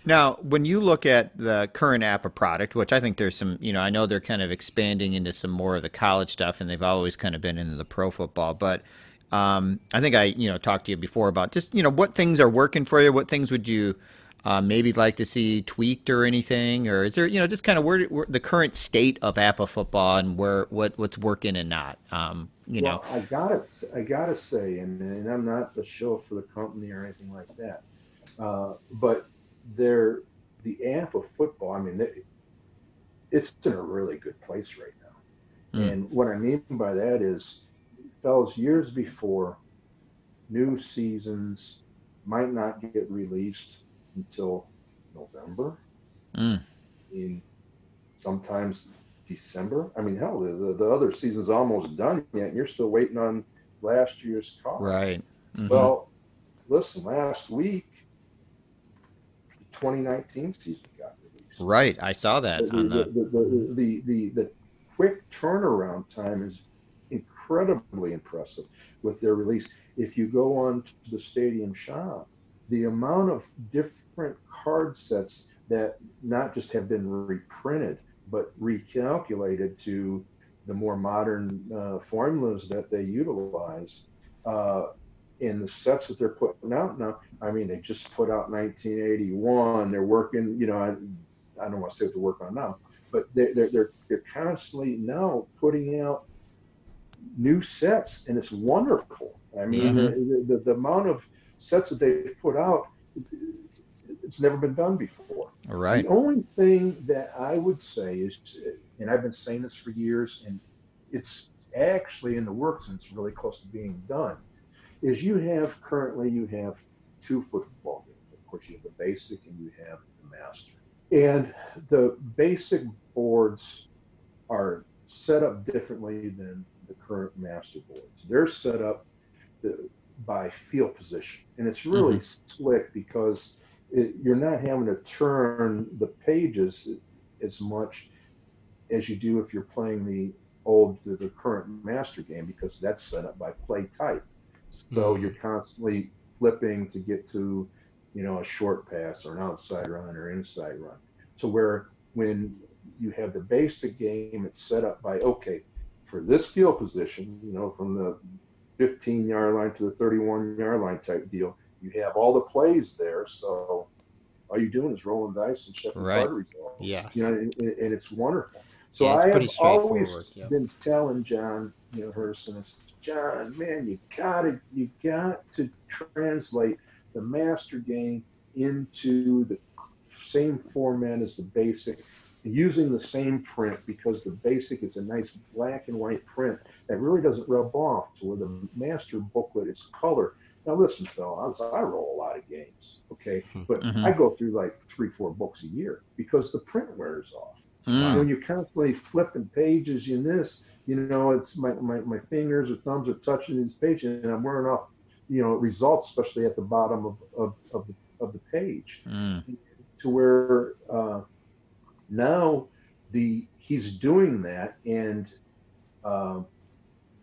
Now, when you look at the current APBA product, which I think there's some, you know, I know they're kind of expanding into some more of the college stuff, and they've always kind of been into the pro football. But um, I think I, you know, talked to you before about just, you know, what things are working for you. What things would you uh, maybe like to see tweaked or anything, or is there, you know, just kind of where, where the current state of APBA football and where what what's working and not. Um, you well, know, I gotta I gotta say, and, and I'm not the show for the company or anything like that, uh, but they're the of football. I mean, they, it's in a really good place right now. Mm. And what I mean by that is, fellas, years before, new seasons might not get released until November. Mm. In sometimes December. I mean, hell, the, the other season's almost done yet, and you're still waiting on last year's car. Right. Mm-hmm. Well, listen, last week the 2019 season got released. Right, I saw that the, on the... The, the, the, the, quick turnaround time is incredibly impressive with their release. If you go on to the stadium shop, the amount of different card sets that not just have been reprinted, but recalculated to the more modern uh, formulas that they utilize uh, in the sets that they're putting out now, I mean, they just put out 1981. They're working, you know, I, I don't want to say what they're working on now, but they're, they're, they're, they're constantly now putting out new sets, and it's wonderful. I mean, mm-hmm. the, the, the, amount of sets that they've put out, it's never been done before. All right. The only thing that I would say is, and I've been saying this for years, and it's actually in the works and it's really close to being done is you have currently you have two football games. Of course, you have the basic and you have the master. And the basic boards are set up differently than the current master boards. They're set up by field position, and it's really mm-hmm. slick because it, you're not having to turn the pages as much as you do if you're playing the old the, the current master game because that's set up by play type. So mm-hmm. you're constantly flipping to get to, you know, a short pass or an outside run or inside run. So where when you have the basic game, it's set up by okay, for this field position, you know, from the 15 yard line to the 31 yard line type deal, you have all the plays there. So all you're doing is rolling dice and checking right. card results. Yes. You know, and, and it's wonderful. So yeah, it's I have always yep. been telling John, you know, Herson, John, man, you gotta, you got to translate the master game into the same format as the basic, using the same print because the basic is a nice black and white print that really doesn't rub off to where the master booklet is color. Now listen, fellas, I roll a lot of games, okay, hmm. but mm-hmm. I go through like three, four books a year because the print wears off. Mm. When you're constantly flipping pages in this, you know, it's my, my, my fingers or thumbs are touching these pages and I'm wearing off, you know, results, especially at the bottom of, of, of, the, of the page mm. to where uh, now the he's doing that, and um,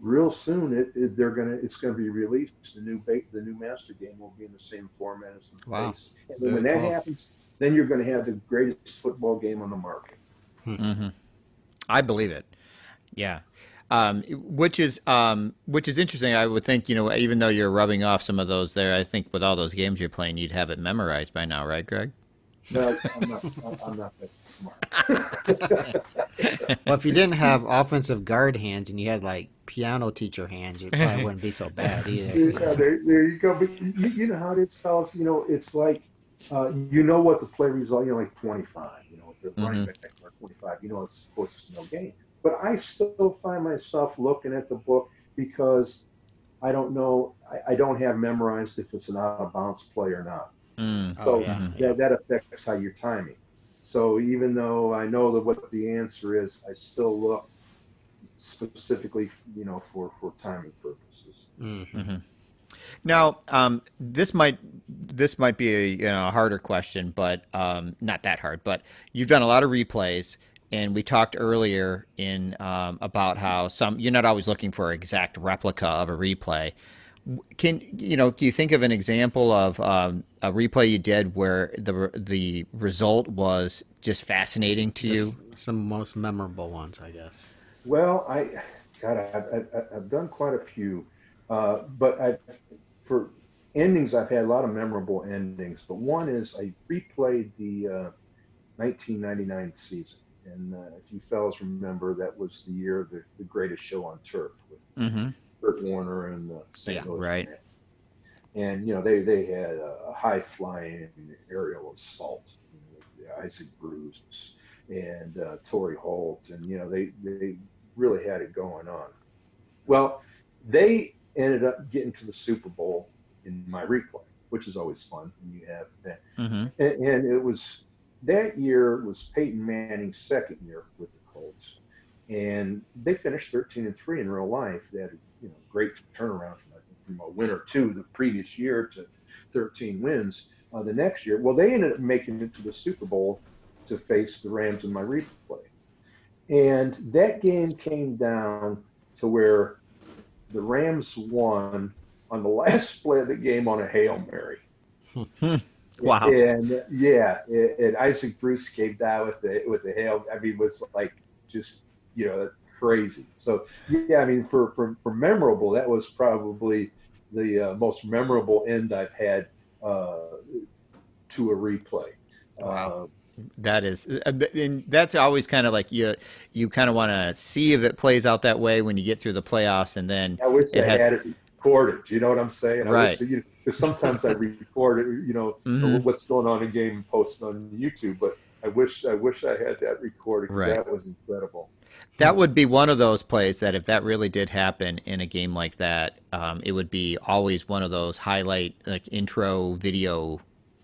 real soon it, it, they're gonna it's gonna be released. The new ba- the new master game will be in the same format as the Wow. base. And then when that Cool. happens, then you're gonna have the greatest football game on the market. hmm I believe it. Yeah. Um, which is um, which is interesting. I would think you know even though you're rubbing off some of those there, I think with all those games you're playing, you'd have it memorized by now, right, Greg? No, I'm not. I'm not that smart. Well, if you didn't have offensive guard hands and you had like piano teacher hands, it probably wouldn't be so bad either. you Yeah, know? there, there you go. But you, you know how it is, fellas. You know, it's like uh, you know what the play result. You know, like 25. You know, if they're running back 25. You know, it's of course it's no game. But I still find myself looking at the book because I don't know. I, I don't have memorized if it's an out of bounds play or not. Mm. Oh, So yeah, that, yeah. that affects how you're timing. So even though I know that what the answer is, I still look specifically, you know, for for timing purposes. Mhm. Now, um, this might this might be a you know a harder question, but um, not that hard. But you've done a lot of replays, and we talked earlier in um, about how some you're not always looking for an exact replica of a replay. Can you know? Do you think of an example of um, a replay you did where the the result was just fascinating to you? Some most memorable ones, I guess. Well, I, God, I've, I've, I've done quite a few, uh, but I, for endings, I've had a lot of memorable endings. But one is I replayed the uh, 1999 season, and uh, if you fellas remember, that was the year of the, the greatest show on turf with Mm-hmm. Kurt Warner and the St. Yeah, Louis right. Rams. And you know they they had a high flying aerial assault, you know, Isaac Bruce and uh, Torry Holt, and you know they they really had it going on. Well, they ended up getting to the Super Bowl in my replay, which is always fun when you have that. Mm-hmm. And, and it was that year was Peyton Manning's second year with the Colts, and they finished 13 and three in real life. They had a you know great turnaround from a, from a win or two the previous year to 13 wins uh, the next year. Well, they ended up making it to the Super Bowl to face the Rams in my replay, and that game came down to where the Rams won on the last play of the game on a hail mary. Wow. And yeah, and, and Isaac Bruce came down with the with the hail. I mean, was like just you know crazy. So yeah, I mean, for for for memorable, that was probably the uh, most memorable end I've had uh, to a replay. Wow. That is, uh, and that's always kind of like you. You kind of want to see if it plays out that way when you get through the playoffs, and then Uh, I wish It I has- had it recorded. Do you know what I'm saying? I Right. Wish that, you because sometimes I record it, you know, Mhm. what's going on in game and post it on YouTube. But I wish I wish I had that recorded. Right. That was incredible. That would be one of those plays that if that really did happen in a game like that, um, it would be always one of those highlight like intro video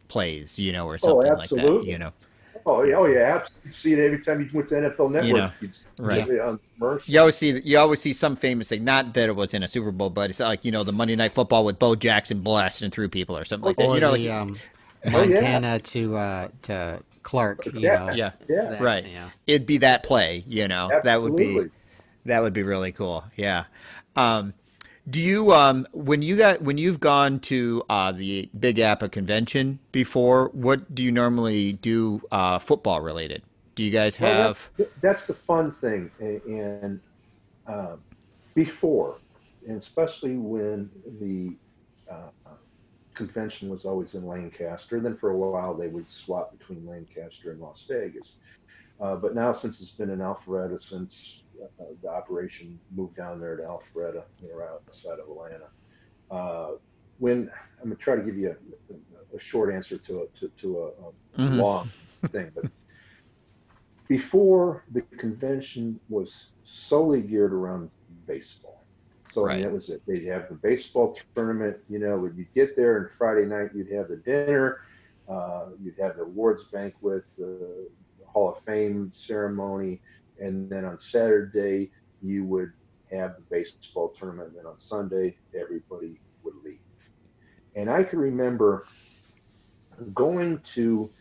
plays, you know, or something like that. You know, Oh yeah, oh yeah, absolutely. You see it every time you went to NFL Network. you'd see right. it on commercial. you always see you always see some famous thing. Not that it was in a Super Bowl, but it's like you know the Monday Night Football with Bo Jackson blasting through people or something like that. Or You know, the like um, Oh, yeah. Montana to uh, to Clark. You Yeah. know, yeah, Yeah, that, right. Yeah. it'd be that play. You know, that would be absolutely. That would be really cool. Yeah. Um, do you um, when you got when you've gone to uh, the Big APBA convention before? What do you normally do uh, football related? Do you guys Well, have? that's, that's the fun thing, and um, before, and especially when the uh, convention was always in Lancaster. Then for a while they would swap between Lancaster and Las Vegas. Uh, but now, since it's been in Alpharetta, since uh, the operation moved down there to Alpharetta, you know, outside of Atlanta. Uh, when I'm gonna try to give you a, a short answer to a to, to a, a Mhm. long thing, but before the convention was solely geared around baseball. So I mean, that was it. They'd have the baseball tournament. You know, when you get there, and Friday night you'd have the dinner. Uh, you'd have the awards banquet, the Hall of Fame ceremony, and then on Saturday you would have the baseball tournament. And then on Sunday everybody would leave. And I can remember going to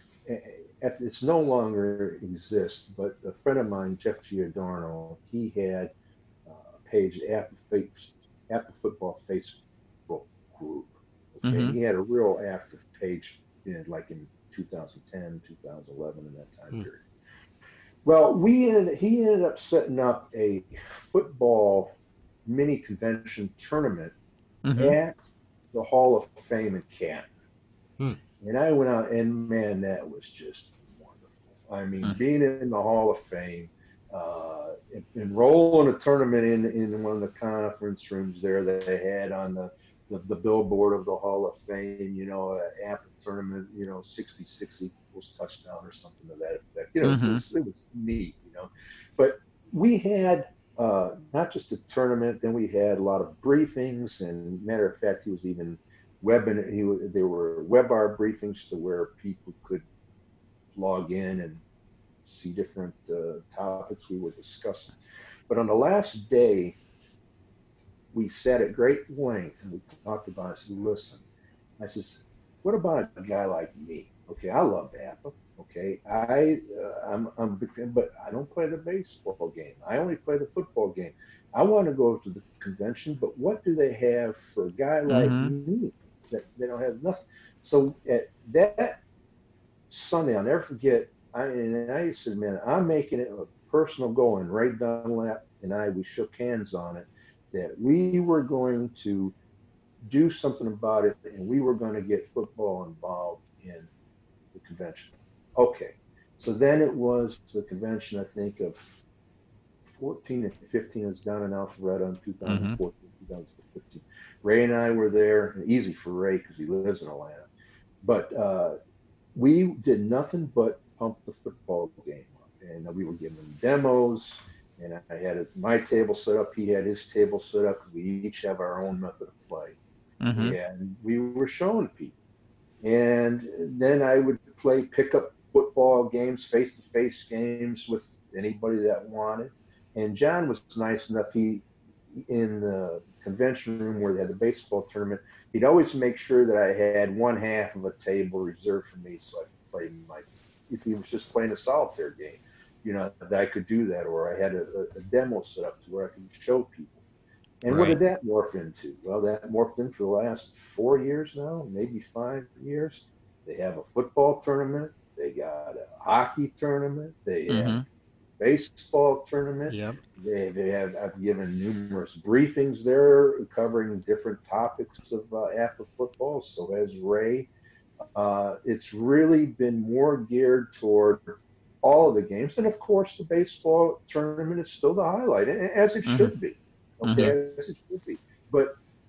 it's no longer exists, but a friend of mine, Jeff Giordano, he had uh, page at the at the football Facebook group. Okay, Mhm. he had a real active page, in, like in 2010, 2011, in that time Hmm. period. Well, we ended, he ended up setting up a football mini convention tournament Mhm. at the Hall of Fame in Canton. Hmm. And I went out, and man, that was just wonderful. I mean, Hmm. being in the Hall of Fame, uh, en- enrolling a tournament in, in one of the conference rooms there that they had on the, the, the billboard of the Hall of Fame, you know, an APBA tournament, you know, 66 equals touchdown or something to that effect. You know, it, Mhm. was, it was neat, you know. But we had uh, not just a tournament, then we had a lot of briefings, and matter of fact, he was even webbing. He there were webinar briefings to where people could log in and see different uh, topics we were discussing. But on the last day, we sat at great length and we talked about. it. I said, "Listen," I says, "What about a guy like me? Okay, I love APBA. Okay, I uh, I'm I'm a big fan, but I don't play the baseball game. I only play the football game. I want to go to the convention, but what do they have for a guy like Mhm. me that they don't have nothing? So at that Sunday, I'll never forget. I and I said, man, I'm making it a personal goal. And Ray Dunlap and I, we shook hands on it that we were going to do something about it, and we were going to get football involved in the convention. Okay, so then it was the convention. I think of 14 and 15 was down in Alpharetta in 2014, 2015. Ray and I were there. Easy for Ray because he lives in Atlanta, but uh, we did nothing but pump the football game up, and we were giving them demos. And I had my table set up. He had his table set up because we each have our own method of play Mhm. and we were showing people. And then I would play pickup football games, face to face games with anybody that wanted. And John was nice enough. He, in the convention room where they had the baseball tournament, he'd always make sure that I had one half of a table reserved for me so I could play my, if he was just playing a solitaire game, you know, that I could do that. Or I had a, a, demo set up to where I could show people. And what did that morph into? Well, that morphed into the last four years now, maybe five years. They have a football tournament. They got a hockey tournament. They have Mhm. a baseball tournament. Yep. They, they have I've given numerous briefings there covering different topics of uh, APBA football. So as Ray. Uh, it's really been more geared toward all of the games, and of course, the baseball tournament is still the highlight, as it Mhm. should be. Okay, as it should be. But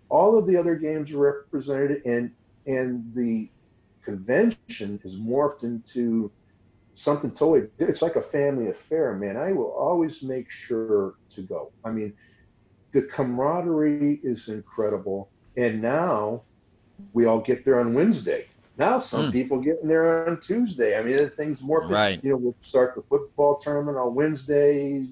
all of the other games are represented, and and the convention has morphed into something totally different it's like a family affair man i will always make sure to go i mean the camaraderie is incredible and now we all get there on wednesday now some Hmm. people getting there on tuesday i mean the things more Right. you know we'll start the football tournament on wednesday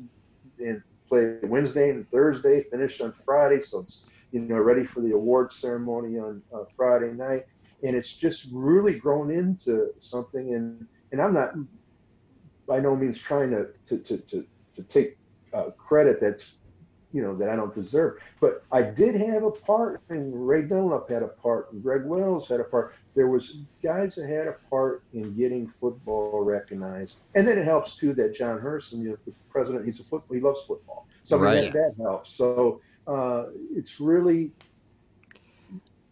and play wednesday and thursday finish on friday so it's you know ready for the award ceremony on uh, friday night and it's just really grown into something and and i'm not by no means trying to to to to, to take uh, credit that's you know that I don't deserve. But I did have a part, and Ray Dunlap had a part, and Greg Wells had a part. There was guys that had a part in getting football recognized, and then it helps too that John Herson, you know, the president, he's a foot, he loves football, so Right. that, that helps. So uh, it's really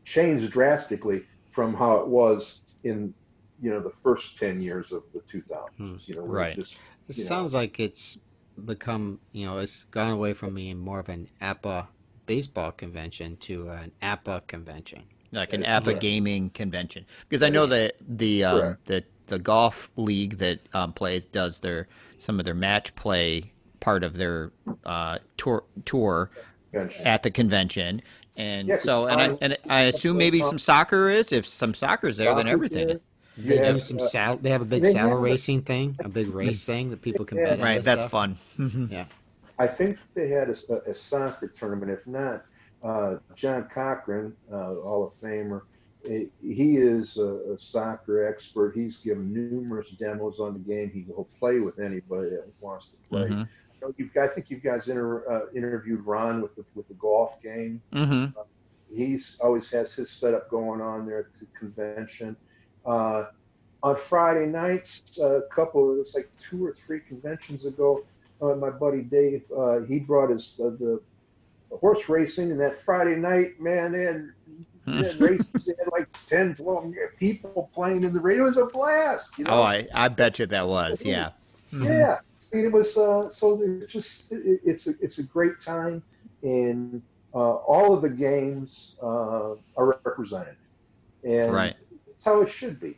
changed drastically from how it was in you know the first 10 years of the 2000s Hmm. you know Right. just It you know. sounds like it's become, you know, it's gone away from being more of an APBA baseball convention to an APBA convention. like an That's APBA correct. gaming convention. Because I know that the um, Correct. the the golf league that um, plays does their some of their match play part of their uh, tour tour convention. at the convention. And Yeah, so, and I and I assume maybe some soccer is. If some soccer's there, then everything. there. is. They You do some uh, sal- They have a big they saddle have a- racing thing, a big race thing that people can Yeah. bet. Right, that's stuff. fun. Yeah. I think they had a, a soccer tournament. If not, uh, John Cochran, uh, Hall of Famer, he is a, a, soccer expert. He's given numerous demos on the game. He will play with anybody that wants to play. Mm-hmm. You've, I think you guys inter, uh, interviewed Ron with the with the golf game. Mm-hmm. Uh, he's always has his setup going on there at the convention. Uh, on Friday nights, a couple, it was like two or three conventions ago, uh, my buddy Dave, uh, he brought his uh, the, the, horse racing, and that Friday night, man, they had, they had races, they had like 10, 12 people playing in the radio. It was a blast. You know? Oh, I, I bet you that was, yeah. Yeah. it was uh, so it's just it, it's a it's a great time, and uh, all of the games uh, are represented, and right. It's how it should be.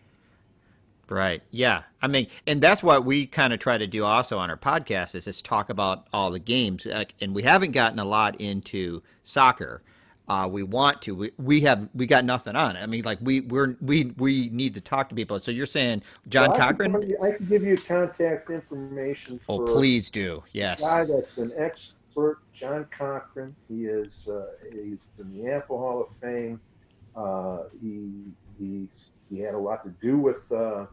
Right. Yeah. I mean, and that's what we kind of try to do also on our podcast is just talk about all the games. And we haven't gotten a lot into soccer. Uh, we want to. We, we have we got nothing on it. I mean, like we we're we we need to talk to people. So you're saying John well, Cochran? I can, I can give you contact information. oh, please do. Yes. guy that's an expert, John Cochran. He is uh, he's in the APBA Hall of Fame. Uh, he he's he had a lot to do with uh,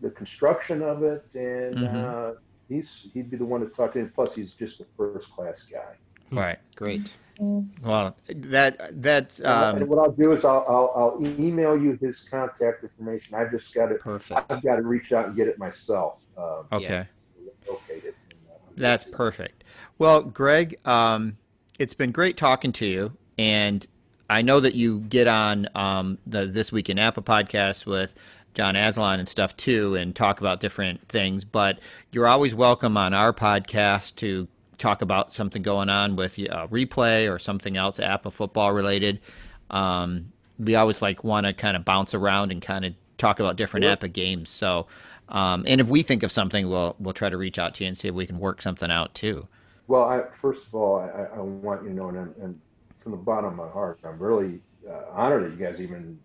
the construction of it, and mm-hmm. uh, he's he'd be the one to talk to him. Plus, he's just a first class guy. Right. Great. Well, that that. Um, and what I'll do is I'll, I'll, I'll email you his contact information. I've just got to. Perfect. I've got to reach out and get it myself. Um, okay. Located. That's perfect. Well, Greg, um, it's been great talking to you, and I know that you get on um, the This Week in APBA podcast with John Aslan and stuff too, and talk about different things. But you're always welcome on our podcast to talk about something going on with uh, replay or something else, APBA football related. Um, we always like want to kind of bounce around and kind of talk about different APBA games. So, um, and if we think of something, we'll we'll try to reach out to you and see if we can work something out too. Well, I, first of all, I, I want you to know, and, and from the bottom of my heart. I'm really uh, honored that you guys even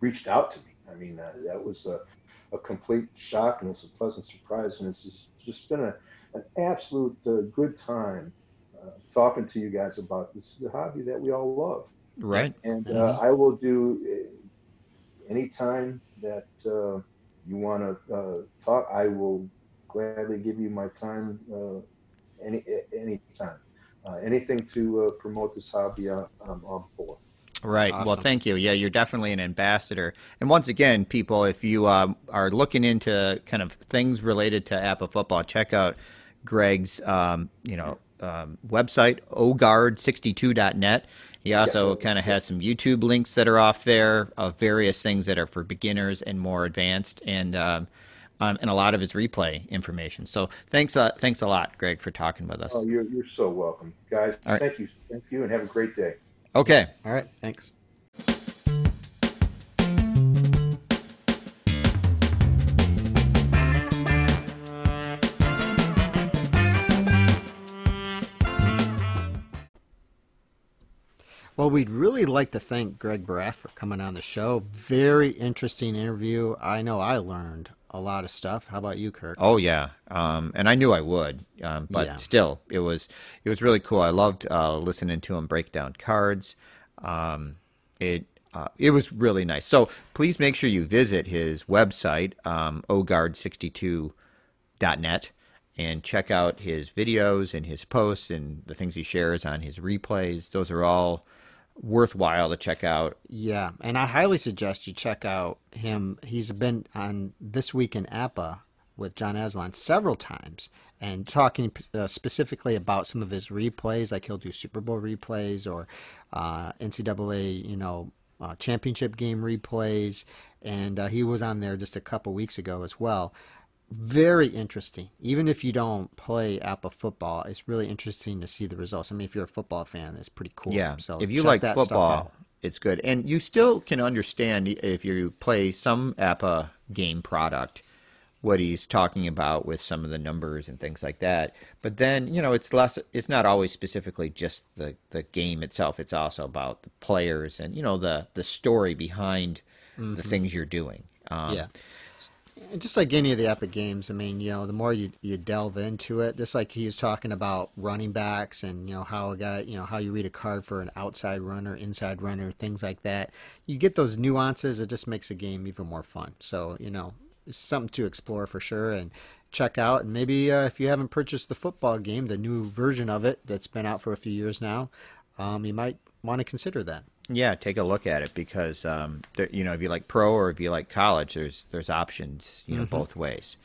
reached out to me. I mean, uh, that was a, a, complete shock and it's a pleasant surprise. And it's just, just been a, an absolute uh, good time uh, talking to you guys about this the hobby that we all love. Right. And uh, I will do uh, anytime that you want to talk, I will gladly give you my time any any time uh, anything to uh, promote this hobby, uh, I'm on board. Right. Awesome. Well, thank you. Yeah, you're definitely an ambassador. And once again, people, if you uh, are looking into kind of things related to APBA football, check out Greg's, um, you know, um, website, ogard62.net. He also yeah. kind of has some YouTube links that are off there of various things that are for beginners and more advanced. And um, and a lot of his replay information. So thanks, uh, thanks a lot, Greg, for talking with us. Oh, you're, you're so welcome, guys. Right. Thank you, thank you, and have a great day. Okay. All right. Thanks. Well, we'd really like to thank Greg Baraff for coming on the show. Very interesting interview. I know I learned a lot of stuff. How about you, Kirk? Oh yeah, um, and I knew I would, um, but yeah. still, it was it was really cool. I loved uh, listening to him break down cards. Um, it uh, it was really nice. So please make sure you visit his website, um, ogard62.net, and check out his videos and his posts and the things he shares on his replays. Those are all worthwhile to check out. Yeah, and I highly suggest you check out him. He's been on This Week in APBA with John Aslan several times and talking uh, specifically about some of his replays, like he'll do Super Bowl replays or uh, NCAA, you know, uh, championship game replays. And uh, he was on there just a couple weeks ago as well very interesting. Even if you don't play APBA football, it's really interesting to see the results. I mean, if you're a football fan, it's pretty cool. Yeah. So if you like football, it's good. And you still can understand if you play some APBA game product what he's talking about with some of the numbers and things like that. But then, you know, it's less it's not always specifically just the the game itself. It's also about the players and, you know, the the story behind mm-hmm. the things you're doing. Um, yeah just like any of the APBA games, I mean, you know, the more you, you delve into it, just like he's talking about running backs and, you know, how a guy, you know, how you read a card for an outside runner, inside runner, things like that. You get those nuances, it just makes the game even more fun. So, you know, it's something to explore for sure and check out. And maybe uh, if you haven't purchased the football game, the new version of it that's been out for a few years now, um, you might want to consider that. Yeah, take a look at it because um, there, you know if you like pro or if you like college, there's there's options you know Mm-hmm. both ways.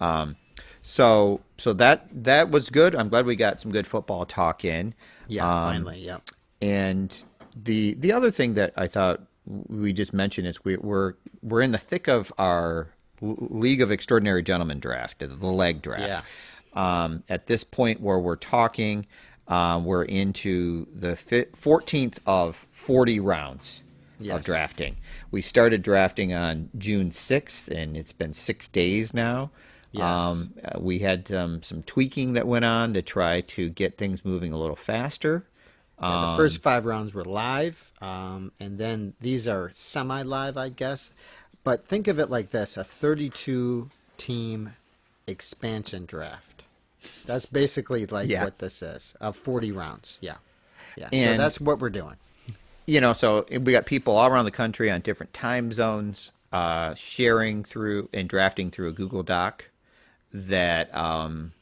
Um, so so that that was good. I'm glad we got some good football talk in. Yeah, Um, finally, yeah. And the the other thing that I thought we just mentioned is we, we're we're in the thick of our League of Extraordinary Gentlemen draft, the leg draft. Yes. Um, at this point where we're talking, uh, we're into the fi- 14th of 40 rounds of drafting. We started drafting on June 6th, and it's been six days now. Yes. Um, uh, we had um, some tweaking that went on to try to get things moving a little faster. Yeah, the Um, first five rounds were live, um, and then these are semi-live, I guess. But think of it like this: a 32 team expansion draft. That's basically like Yeah. what this is. Of 40 rounds. Yeah. Yeah. so that's what we're doing. you know, so we got people all around the country on different time zones, uh, sharing through and drafting through a Google Doc that um,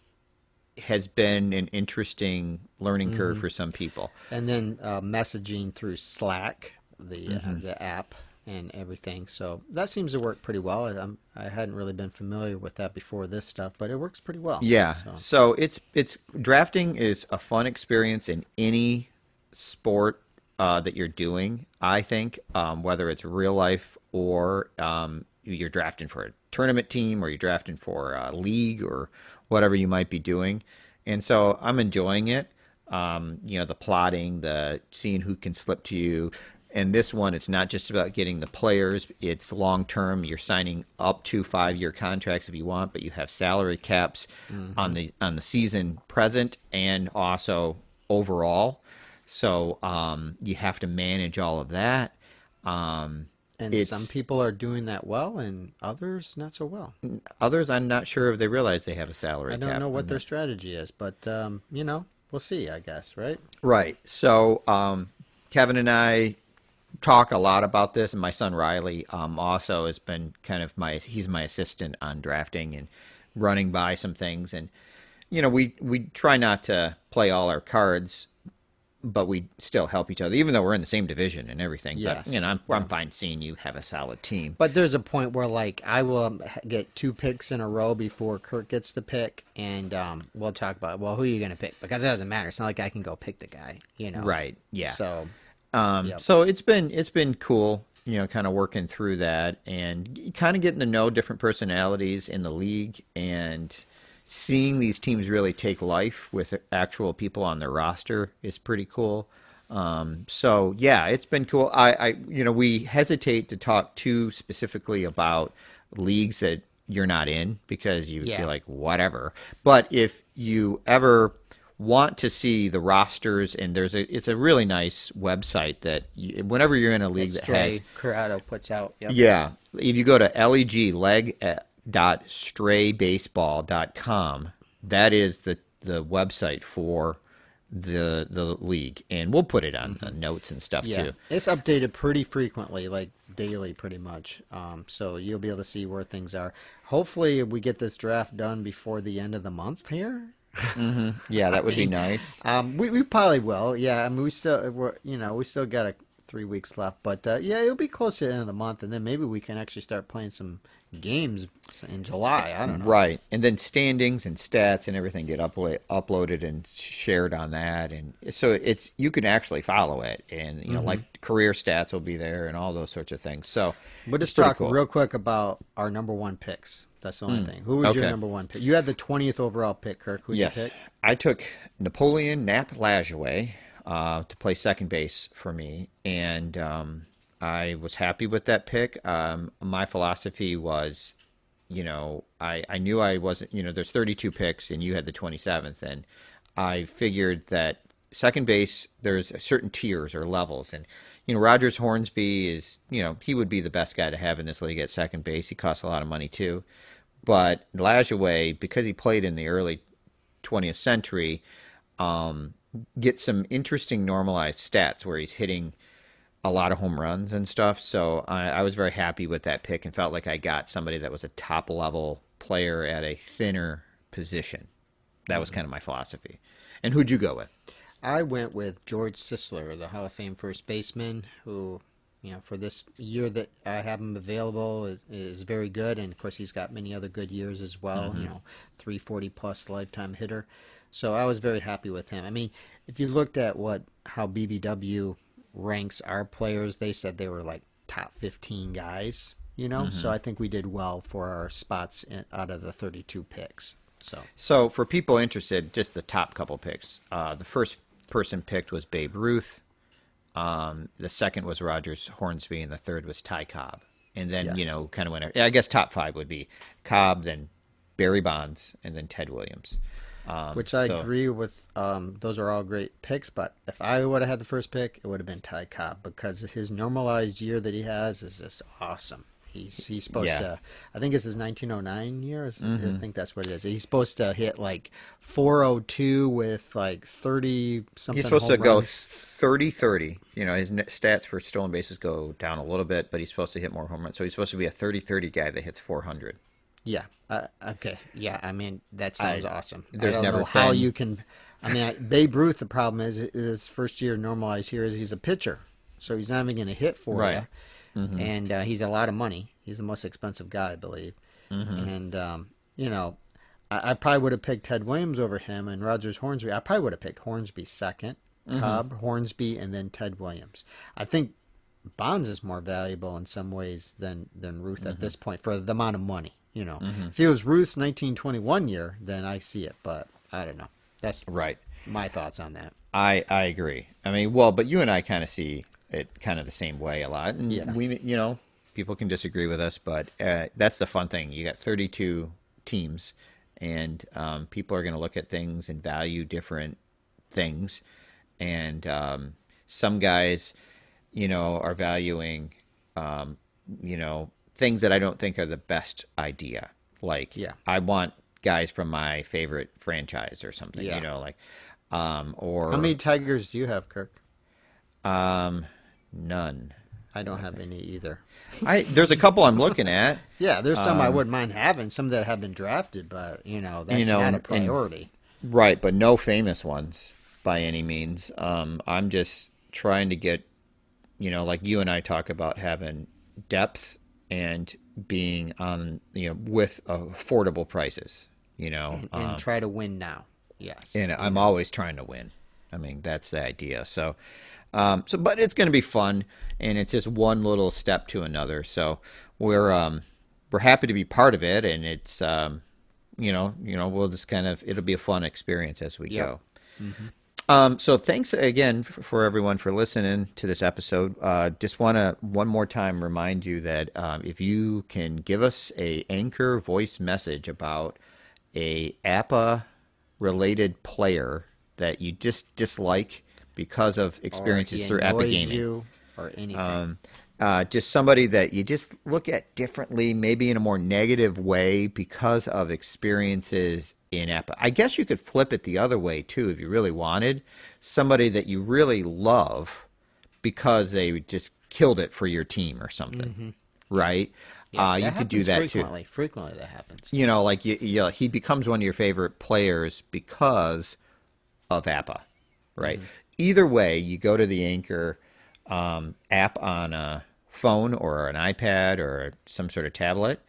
has been an interesting learning curve Mm-hmm. for some people. And then uh, messaging through Slack, the Mm-hmm. uh, the app and everything. So that seems to work pretty well. I, I'm, I hadn't really been familiar with that before this stuff, but it works pretty well. Yeah. So. So it's it's drafting is a fun experience in any sport uh, that you're doing. I think um, whether it's real life or um, you're drafting for a tournament team or you're drafting for a league or whatever you might be doing. And so I'm enjoying it. Um, you know, the plotting, the seeing who can slip to you. And this one, it's not just about getting the players. It's long term. You're signing up to five year contracts if you want, but you have salary caps on the on the season present and also overall. So um, you have to manage all of that. Um, And it's- some people are doing that well, and others not so well. others, I'm not sure if they realize they have a salary I don't know what that. their strategy is, but um, you know, we'll see. I guess, right? Right. So um, Kevin and I talk a lot about this, and my son Riley um, also has been kind of my he's my assistant on drafting and running by some things, and you know we we try not to play all our cards. But we still help each other, even though we're in the same division and everything. Yes. But you know, I'm, I'm fine seeing you have a solid team. But there's a point where, like, I will um, get two picks in a row before Kurt gets the pick, and um, we'll talk about well, who are you going to pick? Because it doesn't matter. It's not like I can go pick the guy, you know? Right. Yeah. So Um, Yep. So it's been it's been cool, you know, kind of working through that and kind of getting to know different personalities in the league and seeing these teams really take life with actual people on their roster is pretty cool. Um, so yeah, it's been cool. I, I, you know, we hesitate to talk too specifically about leagues that you're not in because you, Yeah. you're like whatever. But if you ever want to see the rosters and there's a it's a really nice website that you, whenever you're in a league that has Stray Corrado puts out. Yep. yeah if you go to leg leg dot straybaseball.com that is the the website for the the league and we'll put it on the notes and stuff Yeah, too it's updated pretty frequently, like daily, pretty much. Um, so you'll be able to see where things are. Hopefully, we get this draft done before the end of the month here. Yeah that would be nice Um, we, we probably will. Yeah, I mean, we still, we're, you know, we still got a, three weeks left, but uh, yeah, it'll be close to the end of the month, and then maybe we can actually start playing some games in July. I don't know. Right, and then standings and stats and everything get upla- uploaded and shared on that, and so it's you can actually follow it, and you know, Mm-hmm. life career stats will be there, and all those sorts of things. So, But just talk cool. real quick about our number one picks. That's the only thing. Who was your number one pick? You had the twentieth overall pick, Kirk. Who Yes, you pick? I took Napoleon Nap Lajoie uh, to play second base for me, and um, I was happy with that pick. Um, my philosophy was, you know, I, I knew I wasn't, you know, there's 32 picks, and you had the 27th, and I figured that second base, there's certain tiers or levels, and you know Rogers Hornsby is you know he would be the best guy to have in this league at second base. He costs a lot of money too, but Lajoie because he played in the early 20th century, um, gets some interesting normalized stats where he's hitting a lot of home runs and stuff. So I, I was very happy with that pick and felt like I got somebody that was a top level player at a thinner position. That was kind of my philosophy. And who'd you go with? I went with George Sisler, the Hall of Fame first baseman, who, you know, for this year that I have him available is, is very good, and of course he's got many other good years as well. Mm-hmm. You know, 340 plus lifetime hitter. So I was very happy with him. I mean, if you looked at what how BBW ranks our players, they said they were like top 15 guys. You know, Mm-hmm. so I think we did well for our spots in, out of the 32 picks. So So for people interested, just the top couple picks. Uh, the first person picked was Babe Ruth. Um, the second was Rogers Hornsby, and the third was Ty Cobb. And then you know, kind of went. I guess top five would be Cobb, then Barry Bonds, and then Ted Williams. Um, Which I so- agree with. Um, those are all great picks, but if I would have had the first pick, it would have been Ty Cobb because his normalized year that he has is just awesome. He's he's supposed Yeah. to. I think it's his 1909 year. is- Mm-hmm. I think that's what it is. He's supposed to hit like 402 with like 30 something. He's supposed to home go 30 30. You know, his stats for stolen bases go down a little bit, but he's supposed to hit more home runs. So he's supposed to be a 30 30 guy that hits 400. Yeah. Uh, okay. Yeah. I mean, that sounds I- awesome. there's never how you can. I mean, I- Babe Ruth. The problem is his first year normalized here is he's a pitcher, so he's not even going to hit for Right. you, and uh, he's a lot of money. He's the most expensive guy, I believe, Mm-hmm. and um, you know. I I probably would have picked Ted Williams over him and Rogers Hornsby. I probably would have picked Hornsby 2nd Mm-hmm. Cobb, Hornsby, and then Ted Williams. I think Bonds is more valuable in some ways than than Ruth Mm-hmm. at this point for the amount of money. You know, if it was Ruth's 1921 year, then I see it, but I don't know. That's Right. My thoughts on that. I I agree. I mean, well, but you and I kind of see it kind of the same way a lot, and Yeah. we, you know, people can disagree with us, but uh, that's the fun thing. You got 32 teams, and um, people are going to look at things and value different things, and um, some guys, you know, are valuing, um, you know, things that I don't think are the best idea. Like, Yeah. I want guys from my favorite franchise or something, Yeah. you know, like, um, or How many Tigers do you have, Kirk? um, none. I don't have any either. I there's a couple I'm looking at. Yeah, there's some I wouldn't mind having, some that have been drafted, but you know that's Um, You know, not a priority. Right, but no famous ones by any means. Um, I'm just trying to get, you know, like you and I talk about having depth and being on, you know, with affordable prices. You know, and um, try to win now. Yes. and I'm always trying to win. I mean, that's the idea. So, um, so but it's going to be fun, and it's just one little step to another. So we're um, we're happy to be part of it, and it's um, you know, you know, we'll just kind of it'll be a fun experience as we Yep. go. Um, so thanks again for everyone for listening to this episode. Uh, just want to one more time remind you that um, if you can give us a anchor voice message about a APBA related player that you just dislike because of experiences through APBA Gaming. or anything. Um, uh, just somebody that you just look at differently, maybe in a more negative way because of experiences in APBA. I guess you could flip it the other way too if you really wanted. Somebody that you really love because they just killed it for your team or something, right? Yeah, uh, you could do that too frequently. Frequently, that happens. you know, like you, you he becomes one of your favorite players because of APBA, right? Either way, you go to the Anchor um, app on a phone or an iPad or some sort of tablet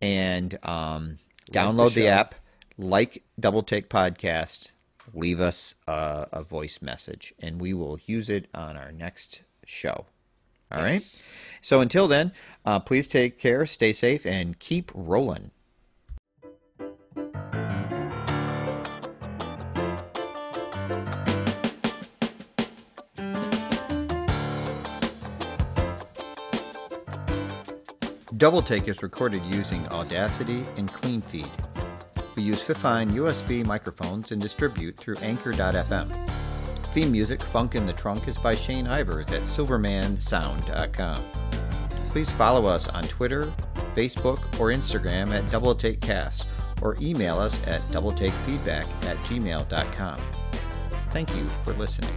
and um, download the, show. app, like Double Take Podcast, leave us a, a voice message, and we will use it on our next show. All right. Yes. So until then, uh, please take care, stay safe, and keep rolling. Double Take is recorded using Audacity and CleanFeed. We use Fifine USB microphones and distribute through Anchor.fm. Theme music, Funk in the Trunk, is by Shane Ivers at silvermansound.com. Please follow us on Twitter, Facebook, or Instagram at Double Take Cast, or email us at doubletakefeedback at gmail.com. Thank you for listening.